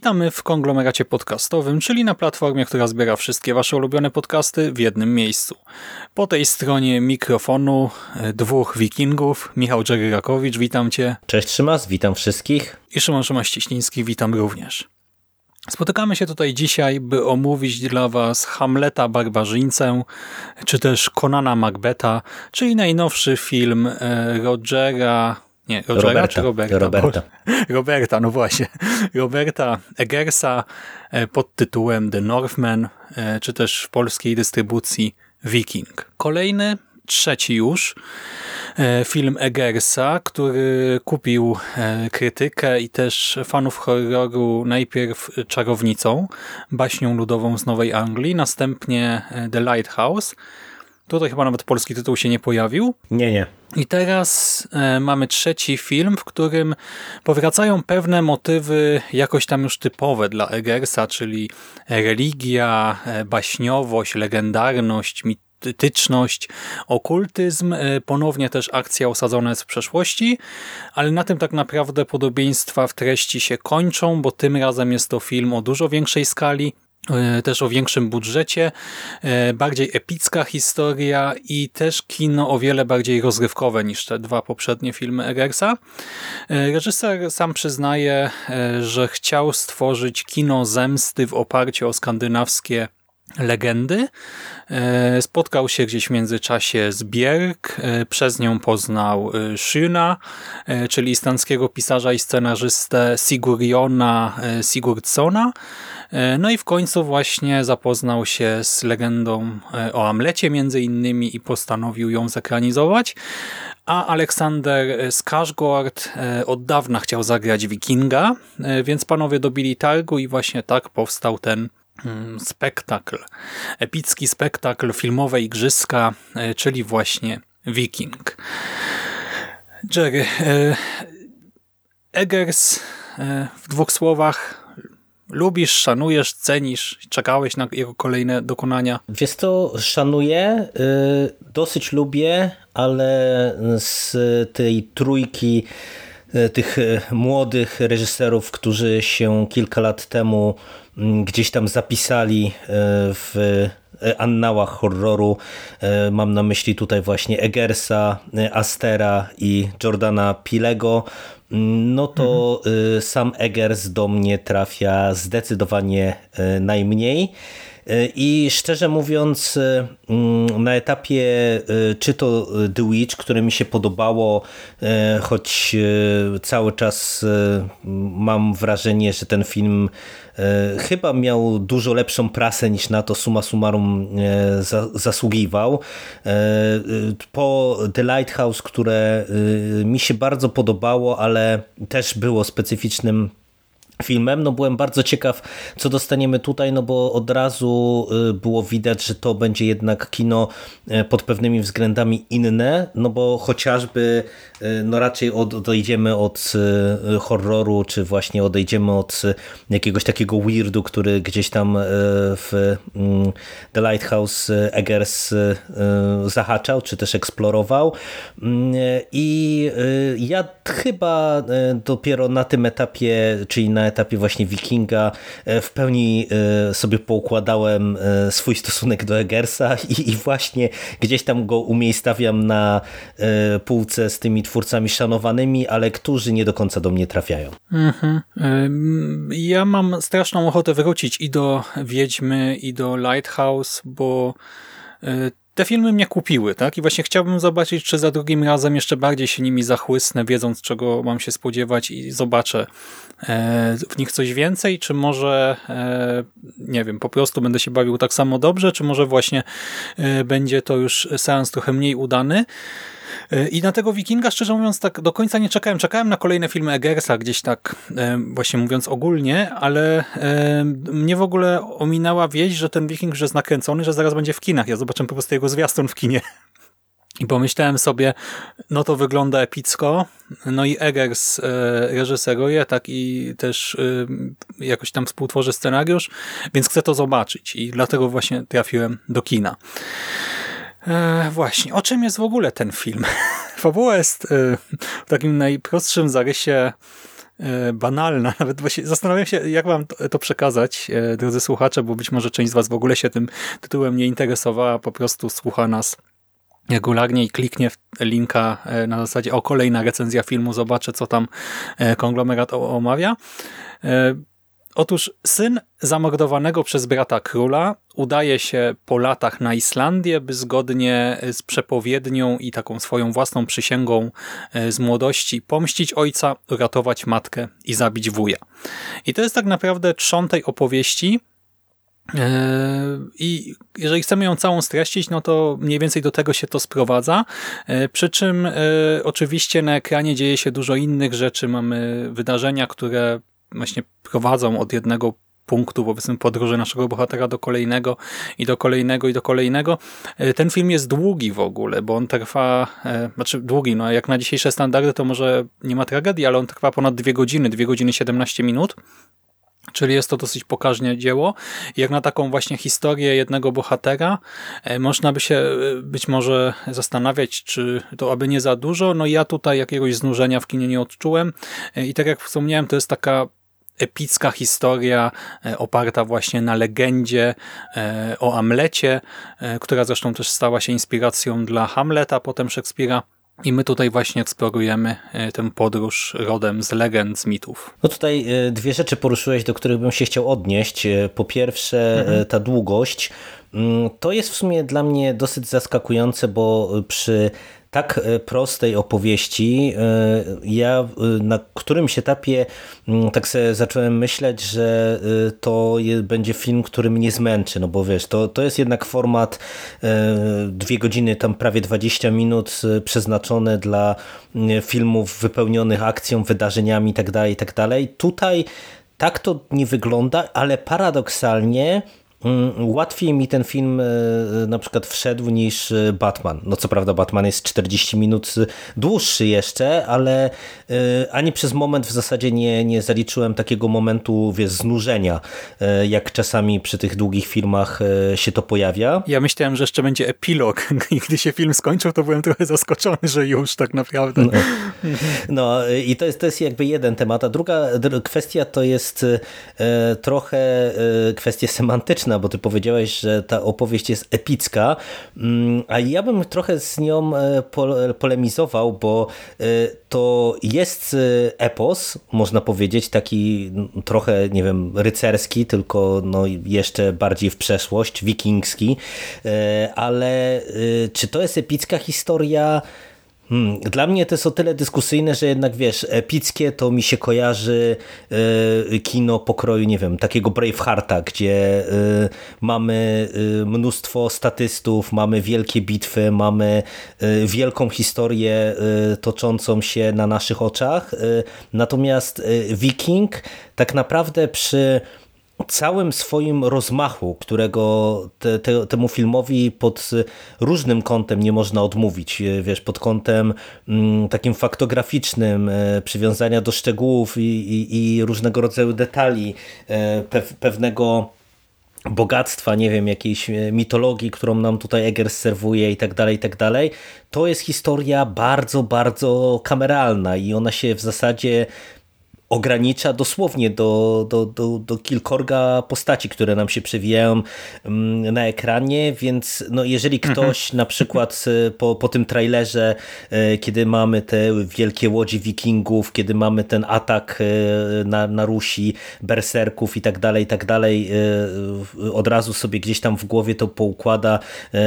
Witamy w konglomeracie podcastowym, czyli na platformie, która zbiera wszystkie Wasze ulubione podcasty w jednym miejscu. Po tej stronie mikrofonu e, dwóch wikingów, Michał Dżeryrakowicz, witam Cię. Cześć Trzymas, witam wszystkich. I Szymon Szymaściśliński, witam również. Spotykamy się tutaj dzisiaj, by omówić dla Was Hamleta Barbarzyńcę, czy też Konana Macbeta, czyli najnowszy film e, Rogera nie, Rogera Roberta. czy Roberta? Roberta. Bo, Roberta, no właśnie. Roberta Eggersa e, pod tytułem The Northman, e, czy też w polskiej dystrybucji Viking. Kolejny, trzeci już e, film Eggersa, który kupił krytykę i też fanów horroru najpierw Czarownicą, baśnią ludową z Nowej Anglii, następnie The Lighthouse, Tutaj chyba nawet polski tytuł się nie pojawił. Nie, nie. I teraz e, mamy trzeci film, w którym powracają pewne motywy jakoś tam już typowe dla Eggersa, czyli religia, e, baśniowość, legendarność, mityczność, okultyzm, e, ponownie też akcja osadzona jest w przeszłości, ale na tym tak naprawdę podobieństwa w treści się kończą, bo tym razem jest to film o dużo większej skali, też o większym budżecie, e, bardziej epicka historia i też kino o wiele bardziej rozrywkowe niż te dwa poprzednie filmy Eggersa. E, reżyser sam przyznaje, że chciał stworzyć kino zemsty w oparciu o skandynawskie legendy. Spotkał się gdzieś w międzyczasie z Bjerg, przez nią poznał Szyna, czyli islandzkiego pisarza i scenarzystę Siguriona Sigurdssona, no i w końcu właśnie zapoznał się z legendą e, o Amlecie między innymi i postanowił ją zekranizować. A Aleksander Skarsgård e, od dawna chciał zagrać Wikinga, e, więc panowie dobili targu i właśnie tak powstał ten spektakl, epicki spektakl, filmowe igrzyska, czyli właśnie Wiking. Jerry, Eggers w dwóch słowach lubisz, szanujesz, cenisz, czekałeś na jego kolejne dokonania? Wiesz co, szanuję, y, dosyć lubię, ale z tej trójki tych y, młodych reżyserów, którzy się kilka lat temu mm, gdzieś tam zapisali w annałach horroru. Mam na myśli tutaj właśnie Eggersa, Astera i Jordana Pilego no to mhm. sam Eggers do mnie trafia zdecydowanie najmniej. Y, I szczerze mówiąc, mm, na etapie czy to The Witch, które mi się podobało, choć cały czas mam wrażenie, że ten film E, chyba miał dużo lepszą prasę niż na to suma summarum e, zasługiwał. E, po The Lighthouse, które mi się bardzo podobało, ale też było specyficznym filmem. No byłem bardzo ciekaw, co dostaniemy tutaj, no bo od razu y, było widać, że to będzie jednak kino y, pod pewnymi względami inne, no bo chociażby y, no raczej odejdziemy od horroru, czy właśnie odejdziemy od jakiegoś takiego weirdu, który gdzieś tam w mm, The Lighthouse Eggers zahaczał, czy też eksplorował. Mm, I ja chyba dopiero na tym etapie, czyli na etapie właśnie Wikinga e, w pełni e, sobie poukładałem e, swój stosunek do Eggersa i, i właśnie gdzieś tam go umiejscawiam na półce z tymi twórcami szanowanymi, ale którzy nie do końca do mnie trafiają. Mhm. Ja mam straszną ochotę wrócić i do Wiedźmy, i do Lighthouse, bo te filmy mnie kupiły, tak? I właśnie chciałbym zobaczyć, czy za drugim razem jeszcze bardziej się nimi zachłysnę, wiedząc, czego mam się spodziewać i zobaczę e, w nich coś więcej, czy może, e, nie wiem, po prostu będę się bawił tak samo dobrze, czy może właśnie e, będzie to już seans trochę mniej udany. I na tego Wikinga, szczerze mówiąc, tak do końca nie czekałem. Czekałem na kolejne filmy Eggersa, gdzieś tak właśnie mówiąc ogólnie, ale mnie w ogóle ominęła wieść, że ten Wiking już jest nakręcony, że zaraz będzie w kinach. Ja zobaczyłem po prostu jego zwiastun w kinie. I pomyślałem sobie, no to wygląda epicko, no i Eggers e, reżyseruje, tak i też e, jakoś tam współtworzy scenariusz, więc chcę to zobaczyć i dlatego właśnie trafiłem do kina. E, właśnie, o czym jest w ogóle ten film? Fabuła jest e, w takim najprostszym zarysie e, banalna. Nawet właśnie zastanawiam się, jak wam to, to przekazać, e, drodzy słuchacze, bo być może część z was w ogóle się tym tytułem nie interesowała, po prostu słucha nas regularnie i kliknie w linka e, na zasadzie o kolejna recenzja filmu, zobaczę co tam konglomerat omawia. E, otóż syn zamordowanego przez brata króla udaje się po latach na Islandię, by zgodnie z przepowiednią i taką swoją własną przysięgą z młodości pomścić ojca, uratować matkę i zabić wuja. I to jest tak naprawdę trzon tej opowieści, E, I jeżeli chcemy ją całą streścić, no to mniej więcej do tego się to sprowadza. E, przy czym e, oczywiście na ekranie dzieje się dużo innych rzeczy. Mamy wydarzenia, które właśnie prowadzą od jednego punktu, powiedzmy podróży naszego bohatera do kolejnego i do kolejnego i do kolejnego. Ten film jest długi w ogóle, bo on trwa, znaczy długi, no jak na dzisiejsze standardy to może nie ma tragedii, ale on trwa ponad dwie godziny, dwie godziny 17 minut. Czyli jest to dosyć pokaźne dzieło. Jak na taką właśnie historię jednego bohatera, e, można by się e, być może zastanawiać, czy to aby nie za dużo. No ja tutaj jakiegoś znużenia w kinie nie odczułem. E, I tak jak wspomniałem, to jest taka epicka historia oparta właśnie na legendzie o Amlecie, która zresztą też stała się inspiracją dla Hamleta, potem Szekspira. I my tutaj właśnie eksplorujemy e, tę podróż rodem z legend, z mitów. No tutaj e, dwie rzeczy poruszyłeś, do których bym się chciał odnieść. E, po pierwsze mhm. ta długość. Mm, to jest w sumie dla mnie dosyć zaskakujące, bo przy tak e, prostej opowieści, e, ja e, na którymś etapie mm, tak sobie zacząłem myśleć, że to będzie film, który mnie zmęczy, no bo wiesz, to, to jest jednak format dwie godziny, tam prawie 20 minut przeznaczone dla mm, filmów wypełnionych akcją, wydarzeniami itd., tak itd. Tak Tutaj tak to nie wygląda, ale paradoksalnie łatwiej mi ten film e, na przykład wszedł niż e, Batman. No co prawda Batman jest 40 minut dłuższy jeszcze, ale e, ani przez moment w zasadzie nie, nie zaliczyłem takiego momentu wiesz, znużenia, jak czasami przy tych długich filmach się to pojawia. Ja myślałem, że jeszcze będzie epilog i gdy się film skończył, to byłem trochę zaskoczony, że już tak naprawdę. No, no i to jest, to jest jakby jeden temat, a druga kwestia to jest trochę kwestia semantyczna, bo ty powiedziałeś, że ta opowieść jest epicka, mm, a ja bym trochę z nią e, polemizował, bo e, to jest e, epos, można powiedzieć, taki trochę, nie wiem, rycerski, tylko no jeszcze bardziej w przeszłość, wikingski, ale czy to jest epicka historia? Hmm, dla mnie to jest o tyle dyskusyjne, że jednak wiesz, epickie to mi się kojarzy y, kino pokroju, nie wiem, takiego Bravehearta, gdzie y, mamy y, mnóstwo statystów, mamy wielkie bitwy, mamy wielką historię toczącą się na naszych oczach. Natomiast Viking tak naprawdę przy całym swoim rozmachu, którego te, te, temu filmowi pod różnym kątem nie można odmówić, e, wiesz, pod kątem mm, takim faktograficznym, e, przywiązania do szczegółów i, i, i różnego rodzaju detali, e, pewnego bogactwa, nie wiem, jakiejś mitologii, którą nam tutaj Eggers serwuje i tak dalej, i tak dalej, to jest historia bardzo, bardzo kameralna i ona się w zasadzie ogranicza dosłownie do, do, do, do kilkorga postaci, które nam się przewijają mm, na ekranie, więc no jeżeli mhm. ktoś na przykład e, po, po tym trailerze, e, kiedy mamy te wielkie łodzi wikingów, kiedy mamy ten atak e, na, na Rusi, berserków i tak dalej, i tak dalej, od razu sobie gdzieś tam w głowie to poukłada,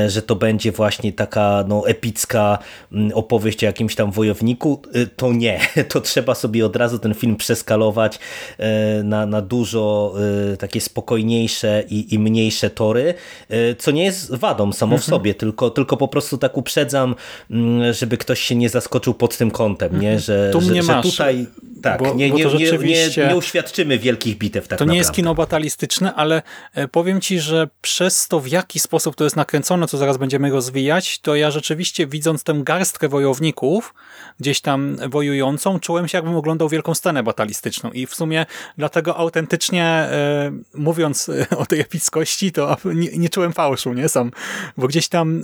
że to będzie właśnie taka no, epicka mm, opowieść o jakimś tam wojowniku, to nie, to trzeba sobie od razu ten film przeczytać przeskalować e, na, na dużo e, takie spokojniejsze i, i mniejsze tory, e, co nie jest wadą samo w mhm. sobie, tylko, tylko po prostu tak uprzedzam, mm, żeby ktoś się nie zaskoczył pod tym kątem, nie? Mhm. Że, tu że, mnie że tutaj Tak, bo, nie, bo nie, rzeczywiście... nie, nie uświadczymy wielkich bitew tak To nie naprawdę. jest kino batalistyczne, ale e, powiem ci, że przez to w jaki sposób to jest nakręcone, co zaraz będziemy rozwijać, to ja rzeczywiście widząc tę garstkę wojowników gdzieś tam wojującą, czułem się jakbym oglądał wielką scenę batalistyczną i w sumie dlatego autentycznie e, mówiąc e, o tej epickości, to nie, nie czułem fałszu, nie sam, bo gdzieś tam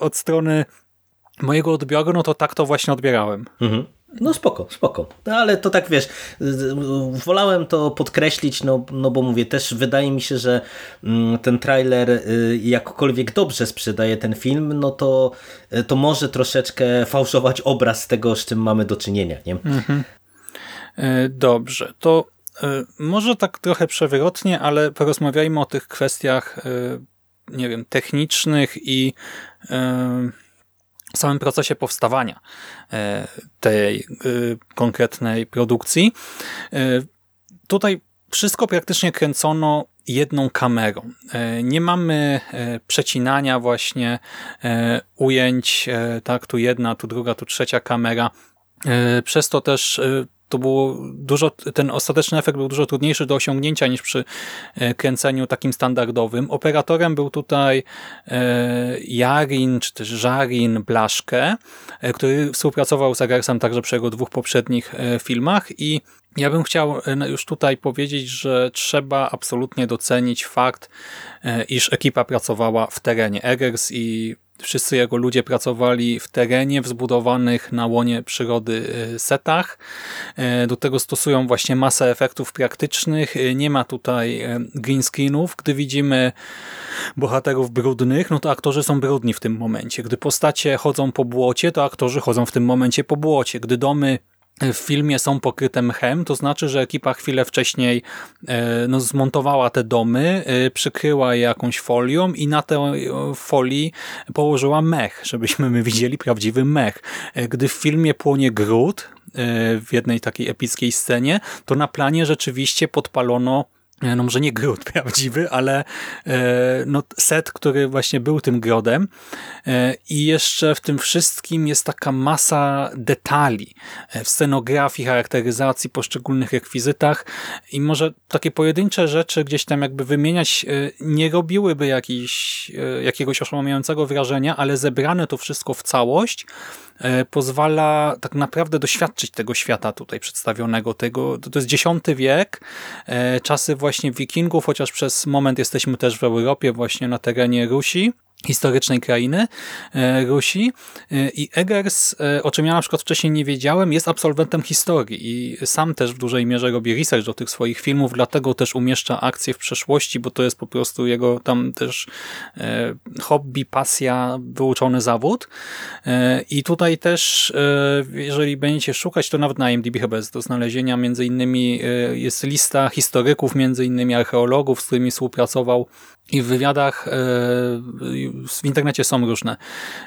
od strony mojego odbioru, no to tak to właśnie odbierałem. Mhm. No spoko, spoko. No ale to tak wiesz, wolałem to podkreślić, no, no bo mówię, też wydaje mi się, że mm, ten trailer y, jakkolwiek dobrze sprzedaje ten film, no to, y, to może troszeczkę fałszować obraz tego, z czym mamy do czynienia. Nie? Mhm. E, dobrze, to e, może tak trochę przewrotnie, ale porozmawiajmy o tych kwestiach, e, nie wiem, technicznych i samym procesie powstawania tej konkretnej produkcji. Tutaj wszystko praktycznie kręcono jedną kamerą. Nie mamy przecinania właśnie ujęć, tak, tu jedna, tu druga, tu trzecia kamera. Przez to też to było dużo, ten ostateczny efekt był dużo trudniejszy do osiągnięcia niż przy e, kręceniu takim standardowym. Operatorem był tutaj e, Jarin, czy też Żarin Blaszke, e, który współpracował z Agersem także przy jego dwóch poprzednich filmach i ja bym chciał już tutaj powiedzieć, że trzeba absolutnie docenić fakt, iż ekipa pracowała w terenie. Eggers i Wszyscy jego ludzie pracowali w terenie, w zbudowanych na łonie przyrody y, setach. Y, do tego stosują właśnie masę efektów praktycznych. Y, nie ma tutaj green screenów. Gdy widzimy bohaterów brudnych, no to aktorzy są brudni w tym momencie. Gdy postacie chodzą po błocie, to aktorzy chodzą w tym momencie po błocie. Gdy domy w filmie są pokryte mchem, to znaczy, że ekipa chwilę wcześniej e, no, zmontowała te domy, e, przykryła je jakąś folią i na tej folii położyła mech, żebyśmy my widzieli prawdziwy mech. E, gdy w filmie płonie gród w jednej takiej epickiej scenie, to na planie rzeczywiście podpalono no może nie gród prawdziwy, ale e, no set, który właśnie był tym grodem e, i jeszcze w tym wszystkim jest taka masa detali w scenografii, charakteryzacji, poszczególnych rekwizytach i może takie pojedyncze rzeczy gdzieś tam jakby wymieniać nie robiłyby jakiś, jakiegoś oszałamiającego wrażenia, ale zebrane to wszystko w całość E, pozwala tak naprawdę doświadczyć tego świata tutaj przedstawionego. Tego, to jest X wiek, e, czasy właśnie wikingów, chociaż przez moment jesteśmy też w Europie, właśnie na terenie Rusi historycznej krainy e, Rusi. E, i Eggers, e, o czym ja na przykład wcześniej nie wiedziałem, jest absolwentem historii i sam też w dużej mierze robi research do tych swoich filmów, dlatego też umieszcza akcje w przeszłości, bo to jest po prostu jego tam też hobby, pasja, wyuczony zawód. I tutaj też jeżeli będziecie szukać, to nawet na IMDb chyba jest do znalezienia, między innymi jest lista historyków, między innymi archeologów, z którymi współpracował i w wywiadach w internecie są różne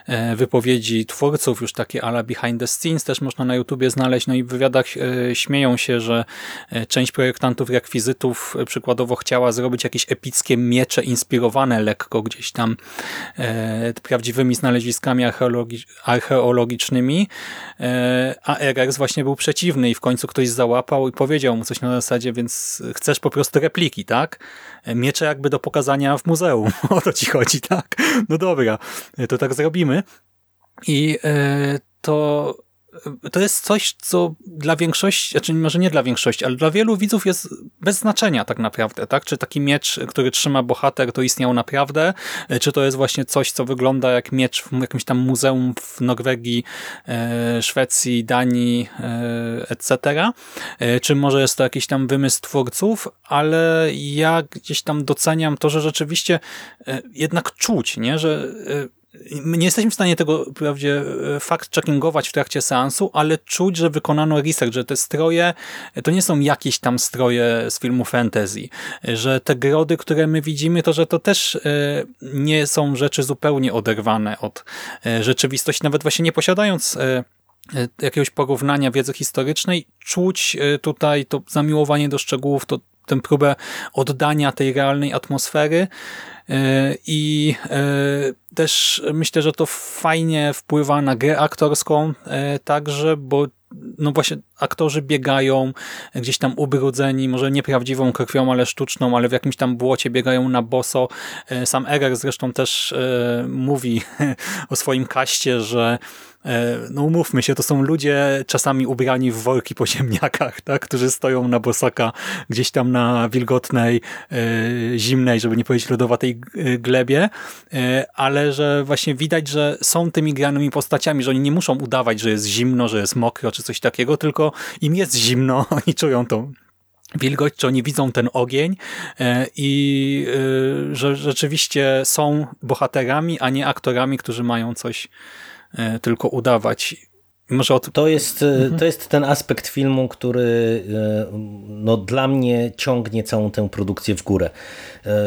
e, wypowiedzi twórców, już takie ala behind the scenes też można na YouTubie znaleźć, no i w wywiadach e, śmieją się, że e, część projektantów rekwizytów przykładowo chciała zrobić jakieś epickie miecze inspirowane lekko gdzieś tam prawdziwymi znaleziskami archeologicznymi, a RX właśnie był przeciwny i w końcu ktoś załapał i powiedział mu coś na zasadzie, więc chcesz po prostu repliki, tak? Miecze jakby do pokazania w muzeum, o to ci chodzi, tak? No dobra, to tak zrobimy. I e, to to jest coś, co dla większości, znaczy może nie dla większości, ale dla wielu widzów jest bez znaczenia tak naprawdę, tak? Czy taki miecz, który trzyma bohater, to istniał naprawdę, czy to jest właśnie coś, co wygląda jak miecz w jakimś tam muzeum w Norwegii, e, Szwecji, Danii, e, etc. E, czy może jest to jakiś tam wymysł twórców, ale ja gdzieś tam doceniam to, że rzeczywiście jednak czuć, nie? że nie jesteśmy w stanie tego wprawdzie e, fact-checkingować w trakcie seansu, ale czuć, że wykonano research, że te stroje to nie są jakieś tam stroje z filmu fantasy, że te grody, które my widzimy, to że to też e, nie są rzeczy zupełnie oderwane od e, rzeczywistości, nawet właśnie nie posiadając jakiegoś porównania wiedzy historycznej, czuć tutaj to zamiłowanie do szczegółów, to tę próbę oddania tej realnej atmosfery. e, i e, też myślę, że to fajnie wpływa na grę aktorską e, także, bo no właśnie aktorzy biegają gdzieś tam ubrudzeni, może nieprawdziwą krwią, ale sztuczną, ale w jakimś tam błocie biegają na boso. E, sam Eger zresztą też e, mówi o swoim kaście, że E, no umówmy się, to są ludzie czasami ubrani w worki po ziemniakach, tak? którzy stoją na bosaka gdzieś tam na wilgotnej, e, zimnej, żeby nie powiedzieć lodowatej e, glebie, ale że właśnie widać, że są tymi granymi postaciami, że oni nie muszą udawać, że jest zimno, że jest mokro, czy coś takiego, tylko im jest zimno, oni czują tą wilgoć, czy oni widzą ten ogień i że rzeczywiście są bohaterami, a nie aktorami, którzy mają coś E, tylko udawać. Może od... to, jest, e, mhm. to jest ten aspekt filmu, który e, no, dla mnie ciągnie całą tę produkcję w górę.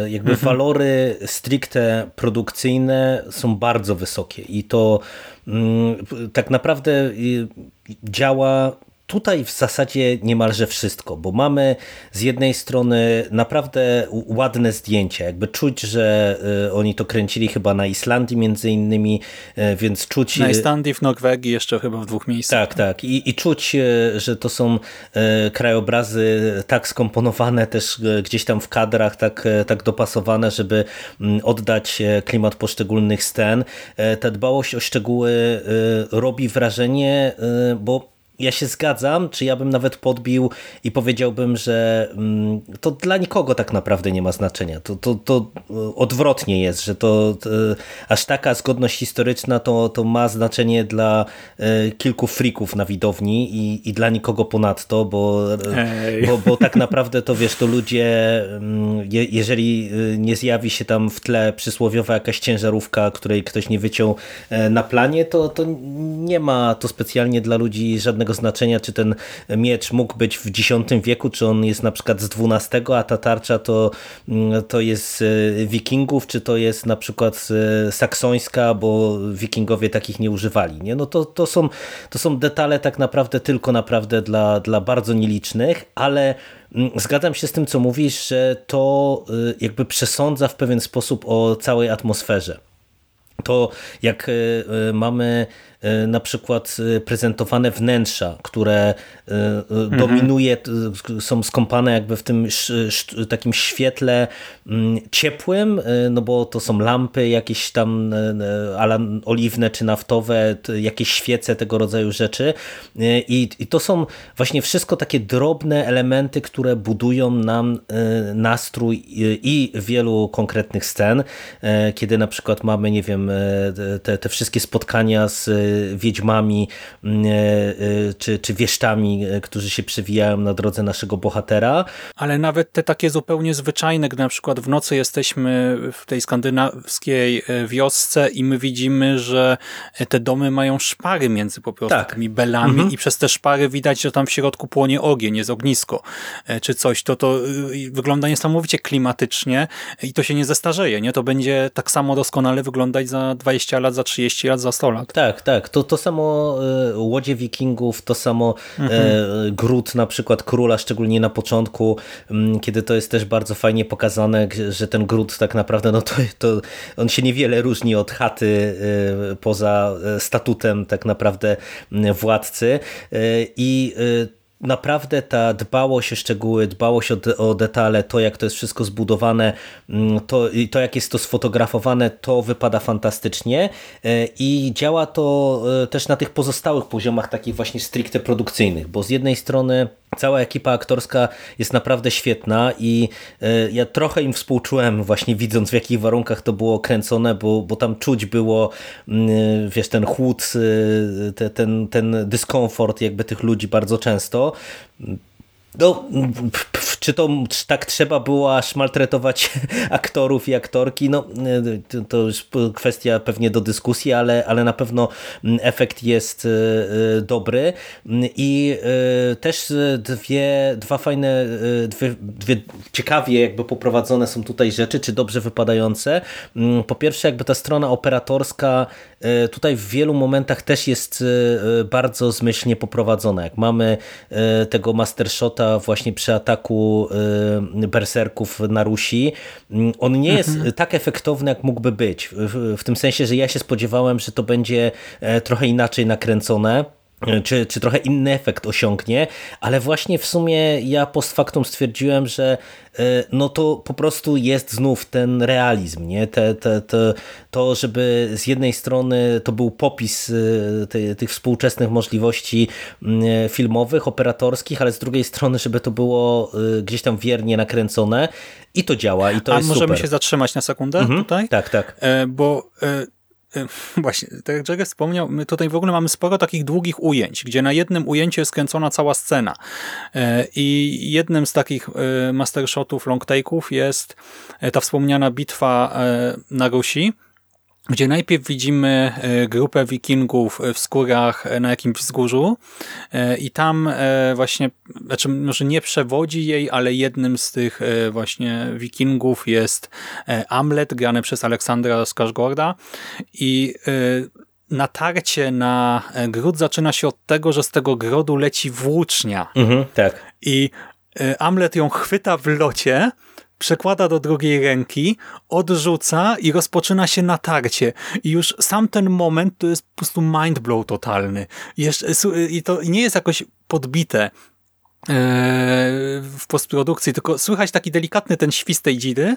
Jakby mhm. walory stricte produkcyjne są bardzo wysokie i to mm, tak naprawdę działa tutaj w zasadzie niemalże wszystko, bo mamy z jednej strony naprawdę ładne zdjęcia, jakby czuć, że y, oni to kręcili chyba na Islandii między innymi, y, więc czuć... Na Islandii, w Norwegii, jeszcze chyba w dwóch miejscach. Tak, tak i, i czuć, y, że to są krajobrazy tak skomponowane też gdzieś tam w kadrach, tak, tak dopasowane, żeby mm, oddać klimat poszczególnych scen. Ta dbałość o szczegóły robi wrażenie, bo ja się zgadzam, czy ja bym nawet podbił i powiedziałbym, że mm, to dla nikogo tak naprawdę nie ma znaczenia. To, to, to e, odwrotnie jest, że to, to aż taka zgodność historyczna to, to ma znaczenie dla e, kilku frików na widowni i, i dla nikogo ponadto, bo, e, bo, bo tak naprawdę to wiesz, to ludzie, mm, je, jeżeli nie zjawi się tam w tle przysłowiowa jakaś ciężarówka, której ktoś nie wyciął na planie, to, to nie ma to specjalnie dla ludzi żadnego żadnego znaczenia, czy ten miecz mógł być w X wieku, czy on jest na przykład z XII, a ta tarcza to, mm, to jest e, wikingów, czy to jest na przykład e, saksońska, bo wikingowie takich nie używali. Nie? No to, to, są, to są detale tak naprawdę tylko naprawdę dla, dla bardzo nielicznych, ale mm, Zgadzam się z tym, co mówisz, że to e, jakby przesądza w pewien sposób o całej atmosferze. To jak mamy na przykład e, prezentowane wnętrza, które e, mhm. dominuje, są skąpane jakby w tym takim świetle mm, ciepłym, no bo to są lampy jakieś tam oliwne czy naftowe, jakieś świece, tego rodzaju rzeczy i, i to są właśnie wszystko takie drobne elementy, które budują nam nastrój i wielu konkretnych scen, kiedy na przykład mamy, nie wiem, te, te wszystkie spotkania z wiedźmami mm, e, e, czy, czy wieszczami, e, którzy się przewijają na drodze naszego bohatera. Ale nawet te takie zupełnie zwyczajne, gdy na przykład w nocy jesteśmy w tej skandynawskiej wiosce i my widzimy, że te domy mają szpary między po prostu tak. tymi belami mhm. i przez te szpary widać, że tam w środku płonie ogień, jest ognisko czy coś, to to wygląda niesamowicie klimatycznie i to się nie zestarzeje, nie? To będzie tak samo doskonale wyglądać za 20 lat, za 30 lat, za 100 lat. Tak, tak tak, to, to samo e, łodzie wikingów, to samo e, mhm. gród na przykład króla, szczególnie na początku, kiedy to jest też bardzo fajnie pokazane, że ten gród tak naprawdę, no to, to on się niewiele różni od chaty e, poza statutem tak naprawdę władcy i naprawdę ta dbałość o szczegóły, dbałość o, o, detale, to jak to jest wszystko zbudowane, mm, to, to jak jest to sfotografowane, to wypada fantastycznie. E, i działa to e, też na tych pozostałych poziomach takich właśnie stricte produkcyjnych, bo z jednej strony Cała ekipa aktorska jest naprawdę świetna i e, ja trochę im współczułem właśnie widząc w jakich warunkach to było kręcone, bo, bo tam czuć było mm, wiesz, ten chłód, te, ten, ten dyskomfort jakby tych ludzi bardzo często. No, czy to tak trzeba było aż maltretować aktorów i aktorki? No, to już kwestia pewnie do dyskusji, ale, ale na pewno efekt jest e, e, dobry. I e, też dwie, dwa fajne, dwie, dwie ciekawie jakby poprowadzone są tutaj rzeczy, czy dobrze wypadające. Po pierwsze, jakby ta strona operatorska tutaj w wielu momentach też jest bardzo zmyślnie poprowadzona. Jak mamy tego mastershota właśnie przy ataku y, berserków na Rusi, mm, on nie jest mhm. tak efektowny, jak mógłby być. W, w tym sensie, że ja się spodziewałem, że to będzie e, trochę inaczej nakręcone czy, czy trochę inny efekt osiągnie, ale właśnie w sumie ja post factum stwierdziłem, że e, no to po prostu jest znów ten realizm, nie? Te, te, te, to, żeby z jednej strony to był popis e, tych współczesnych możliwości filmowych, operatorskich, ale z drugiej strony, żeby to było e, gdzieś tam wiernie nakręcone i to działa i to A jest możemy super. się zatrzymać na sekundę Mhm, tutaj? Tak, tak. E, bo e, e, właśnie, tak jak Jerry wspomniał, my tutaj w ogóle mamy sporo takich długich ujęć, gdzie na jednym ujęciu jest kręcona cała scena. E, I jednym z takich e, mastershotów, long take'ów jest ta wspomniana bitwa na Rusi, gdzie najpierw widzimy e, grupę wikingów w skórach e, na jakimś wzgórzu e, i tam właśnie, znaczy może nie przewodzi jej, ale jednym z tych właśnie wikingów jest Amlet, grany przez Aleksandra Skarsgårda i natarcie na gród zaczyna się od tego, że z tego grodu leci włócznia Mhm, tak. i Amlet ją chwyta w locie, przekłada do drugiej ręki, odrzuca i rozpoczyna się natarcie. I już sam ten moment to jest po prostu mind blow totalny. I to nie jest jakoś podbite w postprodukcji, tylko słychać taki delikatny ten świst tej dzidy,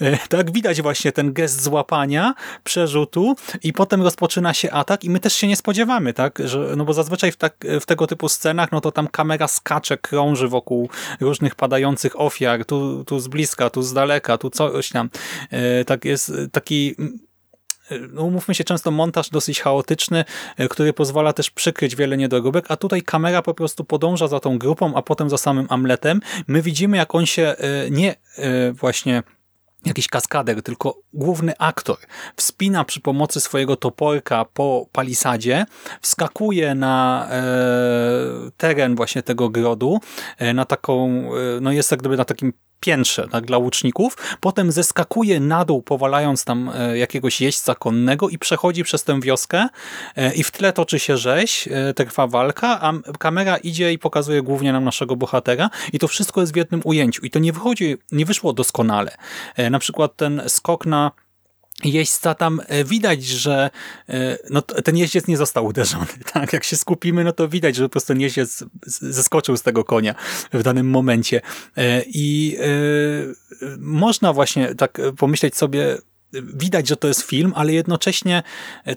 e, tak widać właśnie ten gest złapania, przerzutu i potem rozpoczyna się atak i my też się nie spodziewamy, tak, że, no bo zazwyczaj w, tak, w tego typu scenach, no to tam kamera skacze, krąży wokół różnych padających ofiar, tu, tu z bliska, tu z daleka, tu coś tam, e, tak jest taki no umówmy się, często montaż dosyć chaotyczny, e, który pozwala też przykryć wiele niedoróbek, a tutaj kamera po prostu podąża za tą grupą, a potem za samym Amletem. My widzimy, jak on się e, nie e, właśnie jakiś kaskader, tylko główny aktor wspina przy pomocy swojego toporka po palisadzie, wskakuje na e, teren właśnie tego grodu, e, na taką, e, no jest jak gdyby na takim piętrze tak, dla łuczników, potem zeskakuje na dół, powalając tam e, jakiegoś jeźdźca konnego i przechodzi przez tę wioskę e, i w tle toczy się rzeź, e, trwa walka, a kamera idzie i pokazuje głównie nam naszego bohatera i to wszystko jest w jednym ujęciu i to nie wychodzi, nie wyszło doskonale. Na przykład ten skok na jeźdźca tam e, widać, że e, no, ten jeździec nie został uderzony. Tak? Jak się skupimy, no to widać, że po prostu ten jeździec zeskoczył z tego konia w danym momencie. E, I można właśnie tak pomyśleć sobie, widać, że to jest film, ale jednocześnie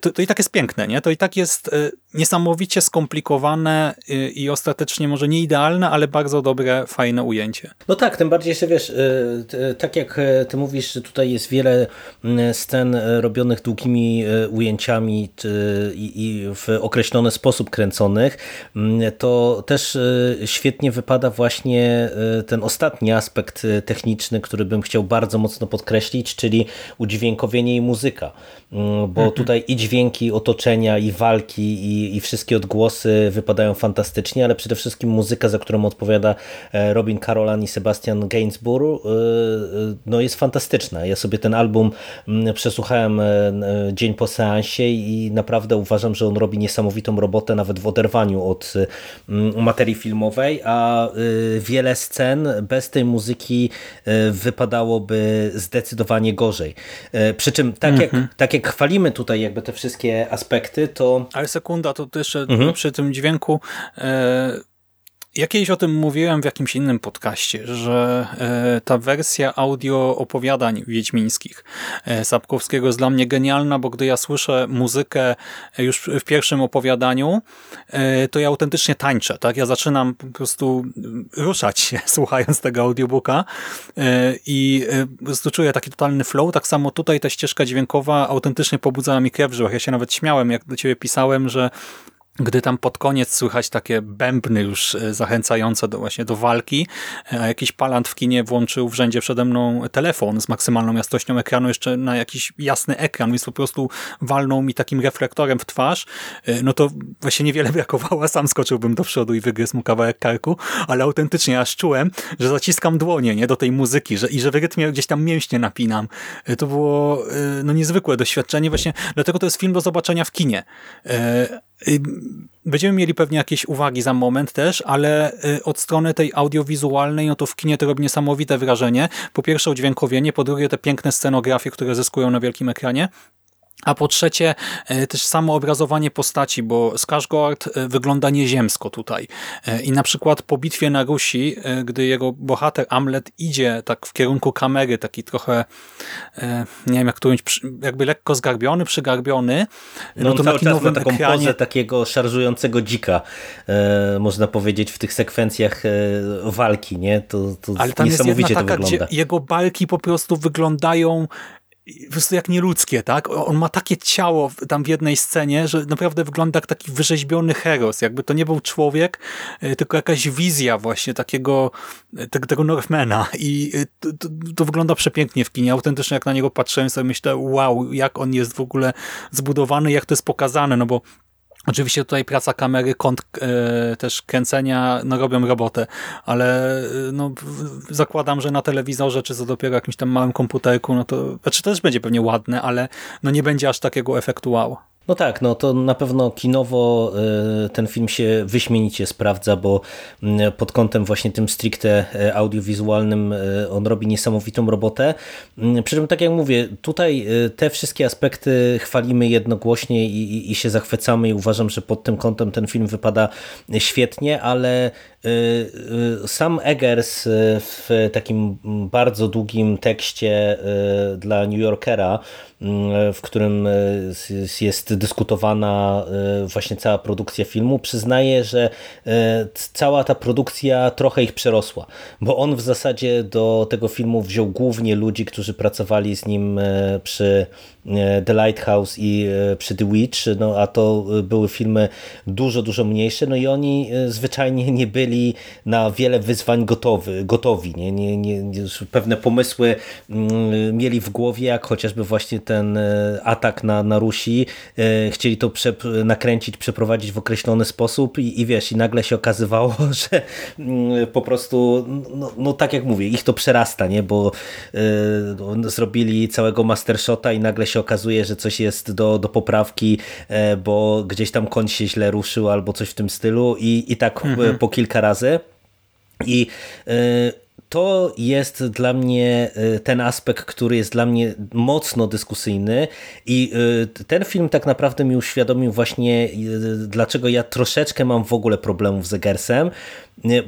to, to i tak jest piękne, nie? To i tak jest niesamowicie skomplikowane e, i ostatecznie może nie idealne, ale bardzo dobre, fajne ujęcie. No tak, tym bardziej, że wiesz, y, tak jak y, ty mówisz, że tutaj jest wiele y, scen y, robionych długimi y, ujęciami y, i w określony sposób kręconych, y, to też y, świetnie wypada właśnie y, ten ostatni aspekt y, techniczny, który bym chciał bardzo mocno podkreślić, czyli udźwiękowienie i muzyka. Y, Bo tutaj i dźwięki otoczenia, i walki, i, i wszystkie odgłosy wypadają fantastycznie, ale przede wszystkim muzyka, za którą odpowiada e, Robin Carolan i Sebastian Gainsbourg, e, e, no jest fantastyczna. Ja sobie ten album przesłuchałem dzień po seansie i naprawdę uważam, że on robi niesamowitą robotę nawet w oderwaniu od materii filmowej, a wiele scen bez tej muzyki wypadałoby zdecydowanie gorzej. Przy czym tak, jak, tak jak chwalimy tutaj jakby te wszystkie aspekty, to Ale sekunda, to to jeszcze przy tym dźwięku. E, ja kiedyś o tym mówiłem w jakimś innym podcaście, że e, ta wersja audio opowiadań wiedźmińskich e, Sapkowskiego jest dla mnie genialna, bo gdy ja słyszę muzykę już w pierwszym opowiadaniu, e, to ja autentycznie tańczę. Tak? Ja zaczynam po prostu ruszać się słuchając tego audiobooka e, i e, po prostu czuję taki totalny flow. Tak samo tutaj ta ścieżka dźwiękowa autentycznie pobudzała mi krew w żyłach. Ja się nawet śmiałem, jak do ciebie pisałem, że gdy tam pod koniec słychać takie bębny już e, zachęcające do, właśnie do walki, e, a jakiś palant w kinie włączył w rzędzie przede mną telefon z maksymalną jasnością ekranu jeszcze na jakiś jasny ekran, więc po prostu walnął mi takim reflektorem w twarz, e, no to właśnie niewiele brakowało, sam skoczyłbym do przodu i wygryzł mu kawałek karku, ale autentycznie aż czułem, że zaciskam dłonie nie do tej muzyki że, i że w rytmie gdzieś tam mięśnie napinam. To było no niezwykłe doświadczenie, właśnie dlatego to jest film do zobaczenia w kinie. Y, Będziemy mieli pewnie jakieś uwagi za moment też, ale y, od strony tej audiowizualnej, no to w kinie to robi niesamowite wrażenie. Po pierwsze udźwiękowienie, po drugie te piękne scenografie, które zyskują na wielkim ekranie. A po trzecie, e, też samo obrazowanie postaci, bo Skarsgård e, wygląda nieziemsko tutaj. E, I na przykład po bitwie na Rusi, gdy jego bohater Amlet idzie tak w kierunku kamery, taki trochę, nie wiem jak powiedzieć, jakby lekko zgarbiony, przygarbiony, no, no to na kinowym taką ekranie... pozę takiego szarżującego dzika, można powiedzieć, w tych sekwencjach walki, nie? To, to Ale tam jest jedna taka, gdzie jego balki po prostu wyglądają po prostu jak nieludzkie, tak? On ma takie ciało tam w jednej scenie, że naprawdę wygląda jak taki wyrzeźbiony heros, jakby to nie był człowiek, e, tylko jakaś wizja właśnie takiego e, tego, Northmana i e, to, to, to, wygląda przepięknie w kinie. Autentycznie jak na niego patrzyłem sobie myślę, wow, jak on jest w ogóle zbudowany, jak to jest pokazane, no bo Oczywiście tutaj praca kamery, kąt e, też kręcenia, no robią robotę, ale e, no, zakładam, że na telewizorze, czy co dopiero jakimś tam małym komputerku, no to, znaczy też będzie pewnie ładne, ale no nie będzie aż takiego efektu wow. No tak, no to na pewno kinowo e, ten film się wyśmienicie sprawdza, bo pod kątem właśnie tym stricte e, audiowizualnym e, on robi niesamowitą robotę. Przy czym tak jak mówię, tutaj te wszystkie aspekty chwalimy jednogłośnie i, i, i się zachwycamy i uważam, że pod tym kątem ten film wypada świetnie, ale sam Eggers w takim bardzo długim tekście dla New Yorkera w którym jest dyskutowana właśnie cała produkcja filmu, przyznaje, że cała ta produkcja trochę ich przerosła, bo on w zasadzie do tego filmu wziął głównie ludzi, którzy pracowali z nim przy The Lighthouse i przy The Witch, no a to były filmy dużo, dużo mniejsze, no i oni zwyczajnie nie byli na wiele wyzwań gotowy, gotowi, nie? Nie, nie, pewne pomysły mm, mieli w głowie, jak chociażby właśnie ten e, atak na, na Rusi, e, chcieli to prze, nakręcić, przeprowadzić w określony sposób i, i wiesz, i nagle się okazywało, że mm, po prostu, no, no tak jak mówię, ich to przerasta, nie, bo y, zrobili całego mastershota i nagle się okazuje, że coś jest do, do poprawki, y, bo gdzieś tam koń się źle ruszył albo coś w tym stylu i, i tak mhm. po kilka razy i y, to jest dla mnie ten aspekt, który jest dla mnie mocno dyskusyjny i ten film tak naprawdę mi uświadomił właśnie, dlaczego ja troszeczkę mam w ogóle problemów z Egersem,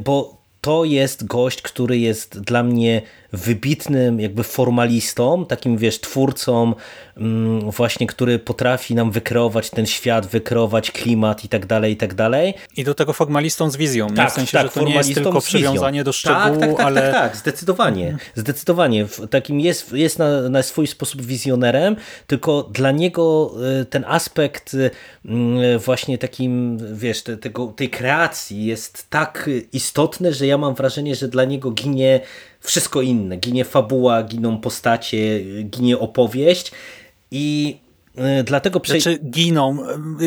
bo to jest gość, który jest dla mnie wybitnym jakby formalistą, takim wiesz, twórcą mm, właśnie, który potrafi nam wykreować ten świat, wykreować klimat i tak dalej, i tak dalej. I do tego formalistą z wizją, tak, w sensie, tak, że to nie jest tylko przywiązanie do szczegółu, tak, tak, tak, ale... Tak, tak, zdecydowanie. Zdecydowanie. Takim jest, jest na, na swój sposób wizjonerem, tylko dla niego y, ten aspekt y, właśnie takim, wiesz, te, tego, tej kreacji jest tak istotny, że ja mam wrażenie, że dla niego ginie wszystko inne. Ginie fabuła, giną postacie, ginie opowieść i dlatego prze... Znaczy giną,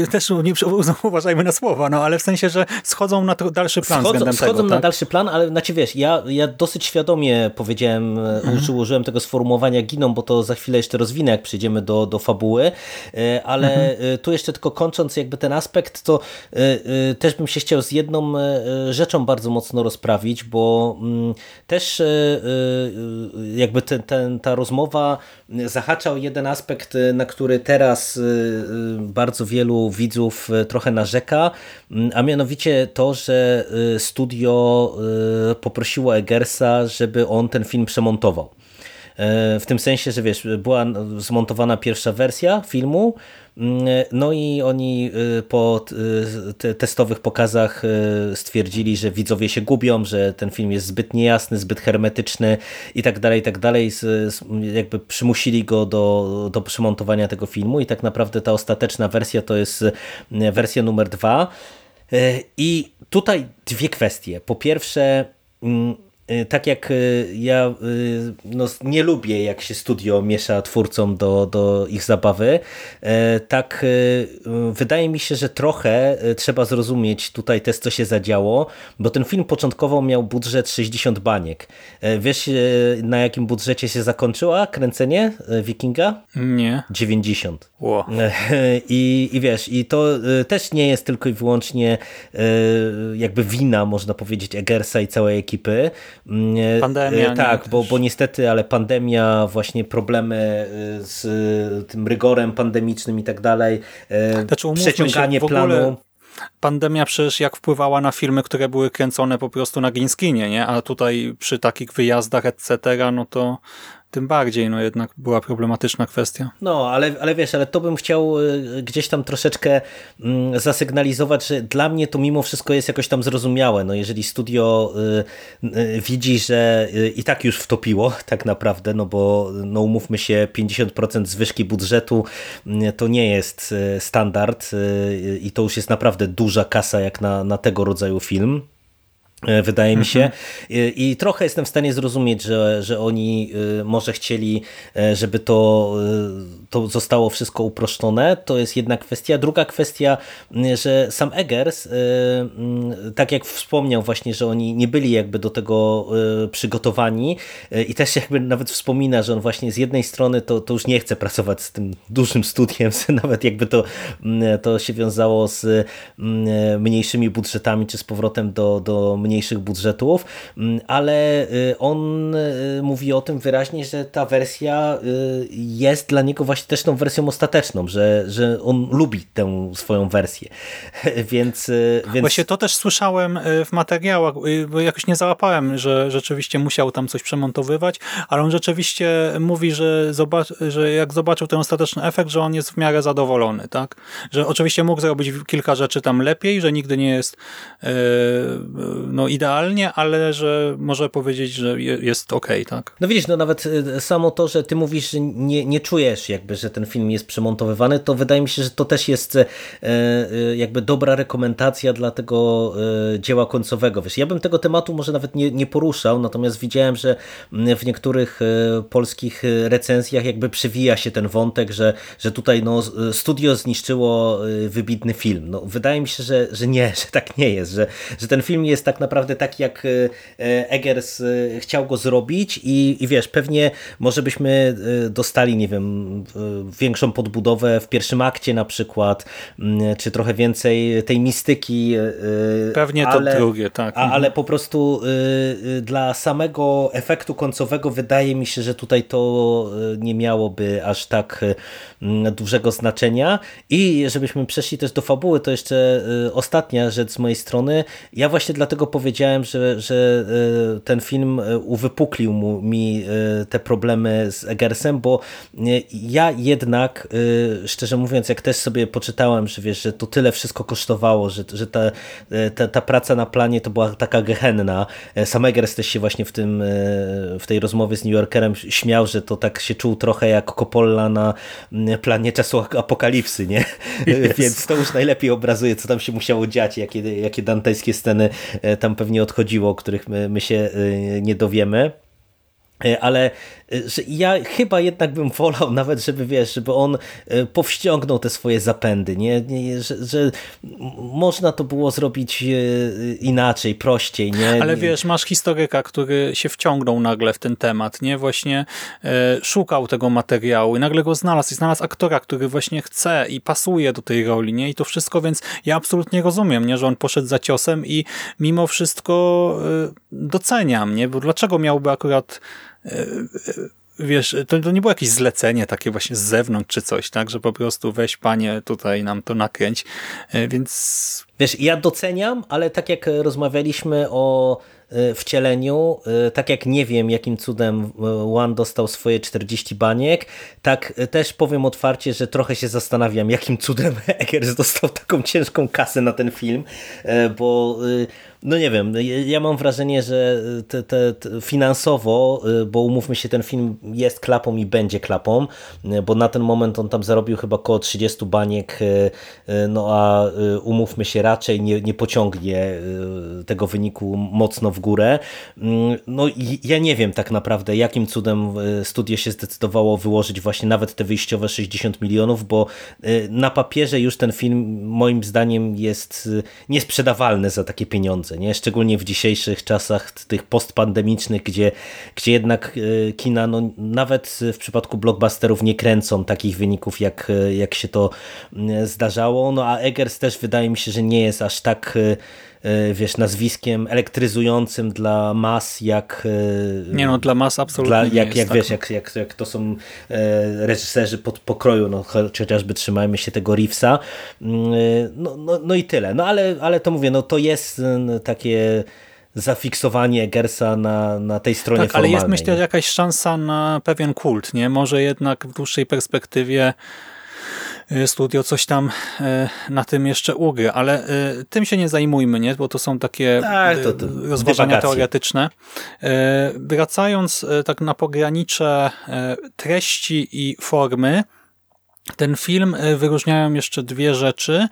e, też nie uważajmy na słowa, no ale w sensie, że schodzą na dalszy plan schodzą, względem schodzą tego, na tak? dalszy plan, ale znaczy wiesz, ja, ja dosyć świadomie powiedziałem, e, mhm. użyłem tego sformułowania giną, bo to za chwilę jeszcze rozwinę, jak przejdziemy do, do fabuły, ale mhm. tu jeszcze tylko kończąc jakby ten aspekt, to też bym się chciał z jedną rzeczą bardzo mocno rozprawić, bo mm, też jakby ten, ten, ta rozmowa zahacza o jeden aspekt, na który teraz y, y, bardzo wielu widzów y, trochę narzeka, a mianowicie to, że studio poprosiło Eggersa, żeby on ten film przemontował. W tym sensie, że wiesz, była zmontowana pierwsza wersja filmu, no i oni y, po y, testowych pokazach y, stwierdzili, że widzowie się gubią, że ten film jest zbyt niejasny, zbyt hermetyczny i tak dalej, i tak dalej. Jakby przymusili go do, do przymontowania tego filmu i tak naprawdę ta ostateczna wersja to jest wersja numer dwa. I tutaj dwie kwestie. Po pierwsze, mm, tak jak y, ja y, no, nie lubię, jak się studio miesza twórcom do, do ich zabawy, tak wydaje mi się, że trochę trzeba zrozumieć tutaj też, co się zadziało, bo ten film początkowo miał budżet 60 baniek. Wiesz, na jakim budżecie się zakończyła kręcenie Wikinga? Nie. 90. Wow. I, I wiesz, i to też nie jest tylko i wyłącznie jakby wina, można powiedzieć, Egersa i całej ekipy, pandemia. Tak, bo, bo niestety, ale pandemia, właśnie problemy z tym rygorem pandemicznym i tak dalej, znaczy, przeciąganie się, planu. Pandemia przecież jak wpływała na filmy, które były kręcone po prostu na green screenie, nie? A tutaj przy takich wyjazdach etc., no to tym bardziej no jednak była problematyczna kwestia. No, ale, ale wiesz, ale to bym chciał y, gdzieś tam troszeczkę mm, zasygnalizować, że dla mnie to mimo wszystko jest jakoś tam zrozumiałe. No, jeżeli studio y, y, widzi, że i tak już wtopiło tak naprawdę, no bo no umówmy się, 50% zwyżki budżetu mm, to nie jest standard i to już jest naprawdę duża kasa jak na, na tego rodzaju film. E, wydaje mi się. Mhm. I, I, trochę jestem w stanie zrozumieć, że, że oni y, może chcieli, e, żeby to, to zostało wszystko uproszczone. To jest jedna kwestia. Druga kwestia, że sam Eggers, tak jak wspomniał właśnie, że oni nie byli jakby do tego przygotowani i też jakby nawet wspomina, że on właśnie z jednej strony to, to już nie chce pracować z tym dużym studiem, nawet jakby to, to się wiązało z mniejszymi budżetami, czy z powrotem do, do mniejszych mniejszych budżetów, mm, ale y, on y, mówi o tym wyraźnie, że ta wersja y, jest dla niego właśnie też tą wersją ostateczną, że, że on lubi tę swoją wersję. więc, więc... Właśnie to też słyszałem w materiałach, bo jakoś nie załapałem, że rzeczywiście musiał tam coś przemontowywać, ale on rzeczywiście mówi, że, że jak zobaczył ten ostateczny efekt, że on jest w miarę zadowolony, tak? Że oczywiście mógł zrobić kilka rzeczy tam lepiej, że nigdy nie jest no, no idealnie, ale że może powiedzieć, że jest ok, tak? No widzisz, no nawet y, samo to, że ty mówisz, że nie, nie czujesz jakby, że ten film jest przemontowywany, to wydaje mi się, że to też jest e, e, jakby dobra rekomendacja dla tego dzieła końcowego. Wiesz, ja bym tego tematu może nawet nie, nie poruszał, natomiast widziałem, że w niektórych polskich recenzjach jakby przewija się ten wątek, że, że tutaj no, studio zniszczyło wybitny film. No, wydaje mi się, że, że nie, że tak nie jest, że, że ten film jest tak naprawdę naprawdę tak, jak e, e, Eggers e, chciał go zrobić i, i wiesz, pewnie może byśmy dostali, nie wiem, większą podbudowę w pierwszym akcie na przykład, czy trochę więcej tej mistyki. Pewnie ale, to drugie, tak. A, ale po prostu dla samego efektu końcowego wydaje mi się, że tutaj to nie miałoby aż tak dużego znaczenia i żebyśmy przeszli też do fabuły, to jeszcze ostatnia rzecz z mojej strony. Ja właśnie dlatego powiedziałem że, że e, ten film e, uwypuklił mu, mi e, te problemy z Egersem, bo ja jednak, szczerze mówiąc, jak też sobie poczytałem, że wiesz, że to tyle wszystko kosztowało, że, że ta, ta, ta praca na planie to była taka gehenna. Sam Eggers też się właśnie w, tym, w tej rozmowie z New Yorkerem śmiał, że to tak się czuł trochę jak Coppola na planie czasu apokalipsy, nie? Yes. Więc to już najlepiej obrazuje, co tam się musiało dziać, jakie, jakie dantejskie sceny tam pewnie odchodziło, o których my, my się y, nie dowiemy. E, ale że ja chyba jednak bym wolał nawet, żeby wiesz, żeby on e, powściągnął te swoje zapędy, nie? nie że, że, można to było zrobić inaczej, prościej, nie? Ale wiesz, masz historyka, który się wciągnął nagle w ten temat, nie? Właśnie e, szukał tego materiału i nagle go znalazł i znalazł aktora, który właśnie chce i pasuje do tej roli, nie? I to wszystko, więc ja absolutnie rozumiem, nie? Że on poszedł za ciosem i mimo wszystko e, doceniam, nie? Bo dlaczego miałby akurat wiesz, to, to nie było jakieś zlecenie takie właśnie z zewnątrz czy coś, tak, że po prostu weź panie tutaj nam to nakręć, e, więc... Wiesz, ja doceniam, ale tak jak rozmawialiśmy o wcieleniu, tak jak nie wiem jakim cudem One dostał swoje 40 baniek, tak też powiem otwarcie, że trochę się zastanawiam jakim cudem Eggers dostał taką ciężką kasę na ten film, bo no nie wiem, ja mam wrażenie, że te, te, te finansowo, y, bo umówmy się, ten film jest klapą i będzie klapą, y, bo na ten moment on tam zarobił chyba około 30 baniek, y, no a umówmy się, raczej nie, nie pociągnie tego wyniku mocno w górę. No i ja nie wiem tak naprawdę, jakim cudem studio się zdecydowało wyłożyć właśnie nawet te wyjściowe 60 milionów, bo na papierze już ten film moim zdaniem jest niesprzedawalny za takie pieniądze nie? Szczególnie w dzisiejszych czasach tych postpandemicznych, gdzie, gdzie jednak e, kina no, nawet w przypadku blockbusterów nie kręcą takich wyników, jak, e, jak się to zdarzało. No a Eggers też wydaje mi się, że nie jest aż tak e, wiesz, nazwiskiem elektryzującym dla mas, jak... Nie no, dla mas absolutnie dla, jak, jak tak. wiesz, jak, jak, jak to są reżyserzy pod pokroju, no chociażby trzymajmy się tego Reevesa, mm, no, no, no i tyle. No ale, ale to mówię, no to jest takie zafiksowanie Gersa na, na tej stronie tak, formalnej. ale jest myślę jakaś szansa na pewien kult, nie? Może jednak w dłuższej perspektywie studio coś tam y, na tym jeszcze ugry, ale y, tym się nie zajmujmy, nie? bo to są takie tak, to, to rozważania teoretyczne. Wracając tak na pogranicze treści i formy, ten film e, wyróżniają jeszcze dwie rzeczy.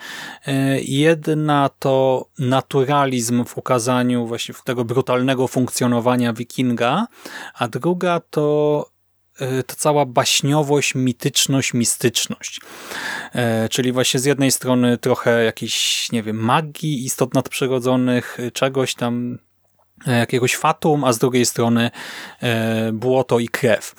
E, jedna to naturalizm w ukazaniu właśnie tego brutalnego funkcjonowania wikinga, a druga to e, ta cała baśniowość, mityczność, mistyczność. Czyli właśnie z jednej strony trochę jakiejś, nie wiem, magii, istot nadprzyrodzonych, czegoś tam, jakiegoś fatum, a z drugiej strony błoto i krew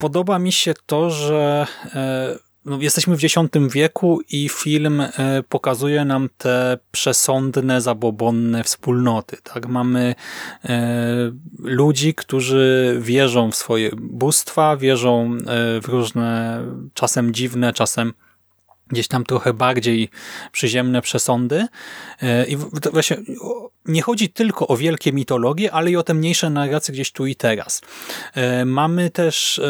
podoba mi się to, że e, no, jesteśmy w X wieku i film e, pokazuje nam te przesądne, zabobonne wspólnoty. Tak? Mamy e, ludzi, którzy wierzą w swoje bóstwa, wierzą w różne, czasem dziwne, czasem gdzieś tam trochę bardziej przyziemne przesądy. E, I właśnie nie chodzi tylko o wielkie mitologie, ale i o te mniejsze narracje gdzieś tu i teraz. E, mamy też e,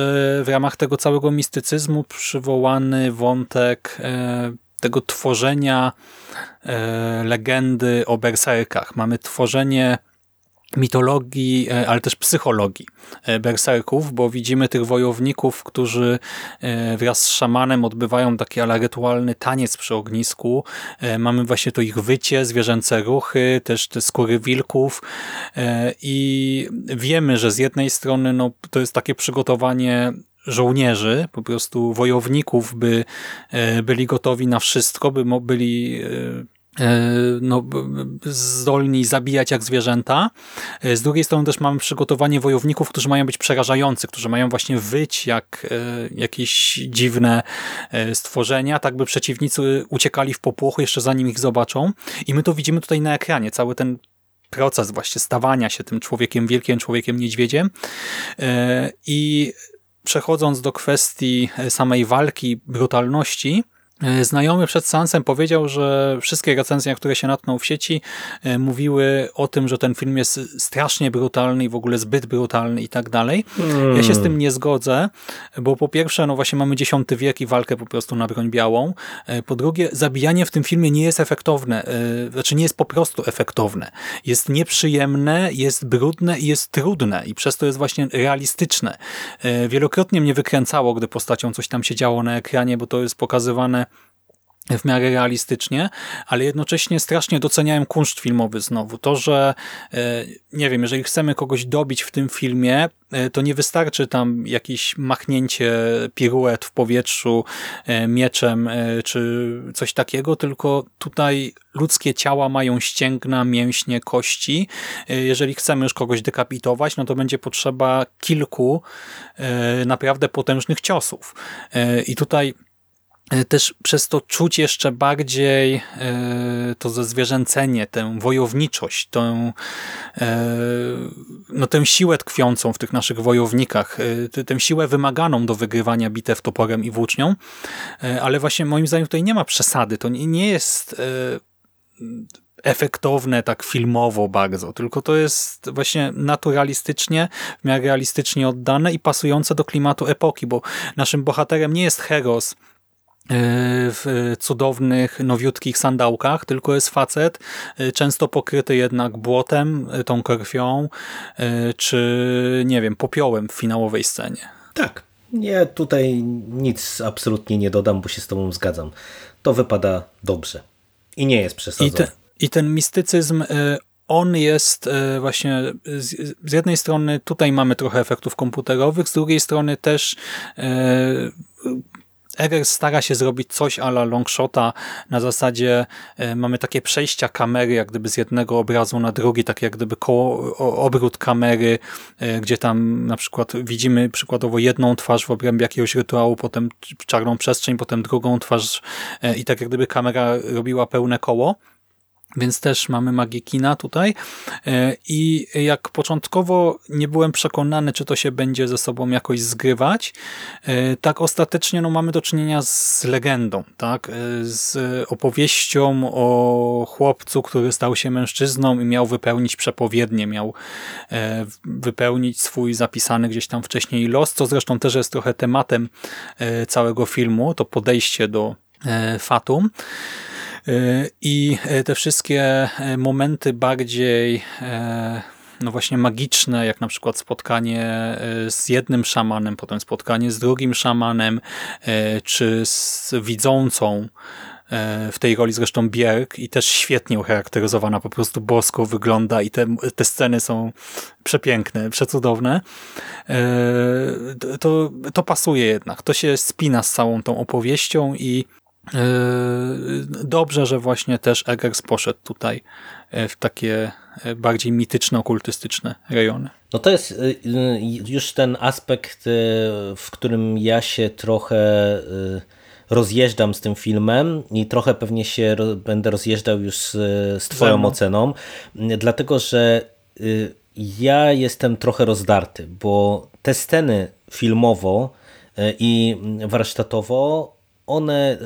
w ramach tego całego mistycyzmu przywołany wątek tego tworzenia legendy o berserkach. Mamy tworzenie mitologii, e, ale też psychologii e, berserków, bo widzimy tych wojowników, którzy e, wraz z szamanem odbywają taki ala rytualny taniec przy ognisku. Mamy właśnie to ich wycie, zwierzęce ruchy, też te skóry wilków i wiemy, że z jednej strony no, to jest takie przygotowanie żołnierzy, po prostu wojowników, by byli gotowi na wszystko, by byli no, zdolni zabijać jak zwierzęta. E, z drugiej strony też mamy przygotowanie wojowników, którzy mają być przerażający, którzy mają właśnie wyć jak e, jakieś dziwne stworzenia, tak by przeciwnicy uciekali w popłochu jeszcze zanim ich zobaczą. I my to widzimy tutaj na ekranie, cały ten proces właśnie stawania się tym człowiekiem wielkim, człowiekiem niedźwiedziem. I przechodząc do kwestii samej walki, brutalności, E, znajomy przed seansem powiedział, że wszystkie recenzje, które się natknął w sieci, e, mówiły o tym, że ten film jest strasznie brutalny i w ogóle zbyt brutalny i tak dalej. Hmm. Ja się z tym nie zgodzę, bo po pierwsze, no właśnie mamy X wiek i walkę po prostu na broń białą. E, po drugie, zabijanie w tym filmie nie jest efektowne, znaczy nie jest po prostu efektowne. Jest nieprzyjemne, jest brudne i jest trudne i przez to jest właśnie realistyczne. Wielokrotnie mnie wykręcało, gdy postacią coś tam się działo na ekranie, bo to jest pokazywane w miarę realistycznie, ale jednocześnie strasznie doceniałem kunszt filmowy znowu. To, że e, nie wiem, jeżeli chcemy kogoś dobić w tym filmie, e, to nie wystarczy tam jakieś machnięcie piruet w powietrzu e, mieczem czy coś takiego, tylko tutaj ludzkie ciała mają ścięgna, mięśnie, kości. Jeżeli chcemy już kogoś dekapitować, no to będzie potrzeba kilku naprawdę potężnych ciosów. I tutaj też przez to czuć jeszcze bardziej e, to zezwierzęcenie, tę wojowniczość, tę, e, no, tę siłę tkwiącą w tych naszych wojownikach, tę siłę wymaganą do wygrywania bitew toporem i włócznią, ale właśnie moim zdaniem tutaj nie ma przesady, to nie jest efektowne tak filmowo bardzo, tylko to jest właśnie naturalistycznie, w miarę realistycznie oddane i pasujące do klimatu epoki, bo naszym bohaterem nie jest Heros, E, w cudownych, nowiutkich sandałkach, tylko jest facet, e, często pokryty jednak błotem, e, tą krwią, czy nie wiem, popiołem w finałowej scenie. Tak. Nie, tutaj nic absolutnie nie dodam, bo się z tobą zgadzam. To wypada dobrze. I nie jest przesadzone. I, te, i ten mistycyzm on jest właśnie z, jednej strony tutaj mamy trochę efektów komputerowych, z drugiej strony też Eggers stara się zrobić coś ala longshota na zasadzie e, mamy takie przejścia kamery jak gdyby z jednego obrazu na drugi, tak jak gdyby koło, obrót kamery, e, gdzie tam na przykład widzimy przykładowo jedną twarz w obrębie jakiegoś rytuału, potem czarną przestrzeń, potem drugą twarz e, i tak jak gdyby kamera robiła pełne koło. Więc też mamy magię kina tutaj e, i jak początkowo nie byłem przekonany, czy to się będzie ze sobą jakoś zgrywać, e, tak ostatecznie no, mamy do czynienia z legendą, tak? E, z opowieścią o chłopcu, który stał się mężczyzną i miał wypełnić przepowiednie, miał wypełnić swój zapisany gdzieś tam wcześniej los, co zresztą też jest trochę tematem całego filmu, to podejście do Fatum. E, I e, te wszystkie e, momenty bardziej no właśnie magiczne, jak na przykład spotkanie z jednym szamanem, potem spotkanie z drugim szamanem, czy z widzącą, w tej roli zresztą Bierk i też świetnie ucharakteryzowana, po prostu bosko wygląda i te, te sceny są przepiękne, przecudowne. To, to pasuje jednak, to się spina z całą tą opowieścią i dobrze, że właśnie też Eggers poszedł tutaj e, w takie e, bardziej mityczne, okultystyczne rejony. No to jest y, y, już ten aspekt, y, w którym ja się trochę rozjeżdżam z tym filmem i trochę pewnie się będę rozjeżdżał już z, z twoją oceną, dlatego że ja jestem trochę rozdarty, bo te sceny filmowo i warsztatowo one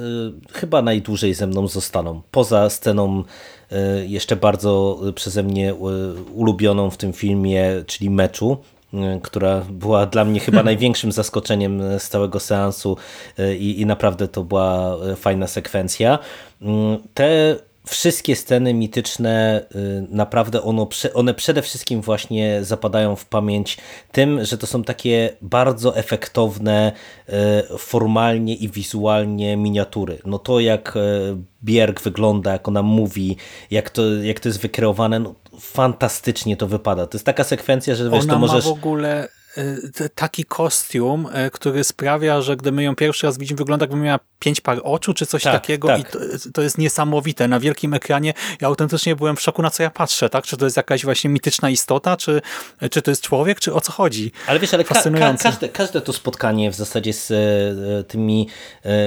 y, chyba najdłużej ze mną zostaną. Poza sceną y, jeszcze bardzo przeze mnie y, ulubioną w tym filmie, czyli meczu, która była dla mnie chyba największym zaskoczeniem z całego seansu i, i naprawdę to była fajna sekwencja. Te wszystkie sceny mityczne y, naprawdę ono, one przede wszystkim właśnie zapadają w pamięć tym, że to są takie bardzo efektowne y, formalnie i wizualnie miniatury. No to jak y, Bierg wygląda, jak ona mówi, jak to, jak to jest wykreowane, no fantastycznie to wypada. To jest taka sekwencja, że wiesz, ona to możesz... w ogóle taki kostium, który sprawia, że gdy my ją pierwszy raz widzimy, wygląda jakby miała pięć par oczu, czy coś tak, takiego tak. i to, to, jest niesamowite. Na wielkim ekranie ja autentycznie byłem w szoku, na co ja patrzę, tak? Czy to jest jakaś właśnie mityczna istota, czy, czy to jest człowiek, czy o co chodzi? Ale wiesz, ale ka ka każde, każde to spotkanie w zasadzie z tymi